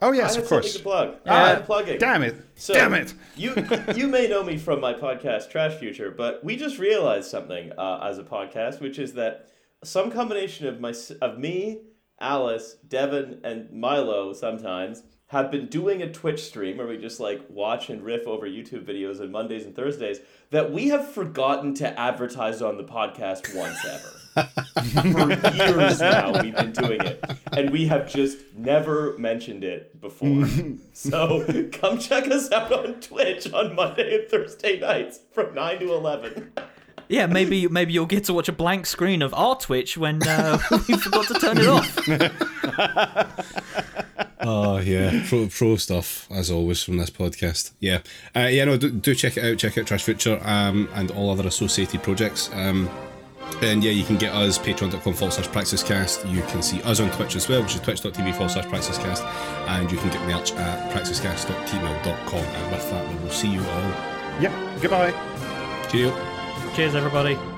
oh yes, of course. to plug Yeah. I'm plugging Damn it! So, Damn it! you [laughs] you may know me from my podcast Trash Future, but we just realized something uh, as a podcast, which is that some combination of my of me, Alice, Devin, and Milo sometimes have been doing a Twitch stream where we just like watch and riff over YouTube videos on Mondays and Thursdays that we have forgotten to advertise on the podcast once ever. [laughs] For years now, we've been doing it, and we have just never mentioned it before. [laughs] so come check us out on Twitch on Monday and Thursday nights from nine to eleven. Yeah, maybe maybe you'll get to watch a blank screen of our Twitch when uh, [laughs] we forgot to turn it off. Oh yeah, pro pro stuff as always from this podcast. Yeah, uh, yeah. No, do, do check it out. Check out Trash Future um, and all other associated projects. Um, and yeah, you can get us patreon.com forward slash praxiscast. You can see us on Twitch as well, which is twitch.tv forward slash praxiscast. And you can get merch at praxiscast.gmail.com. And with that, we will see you all. Yep. Goodbye. Cheerio. Cheers, everybody.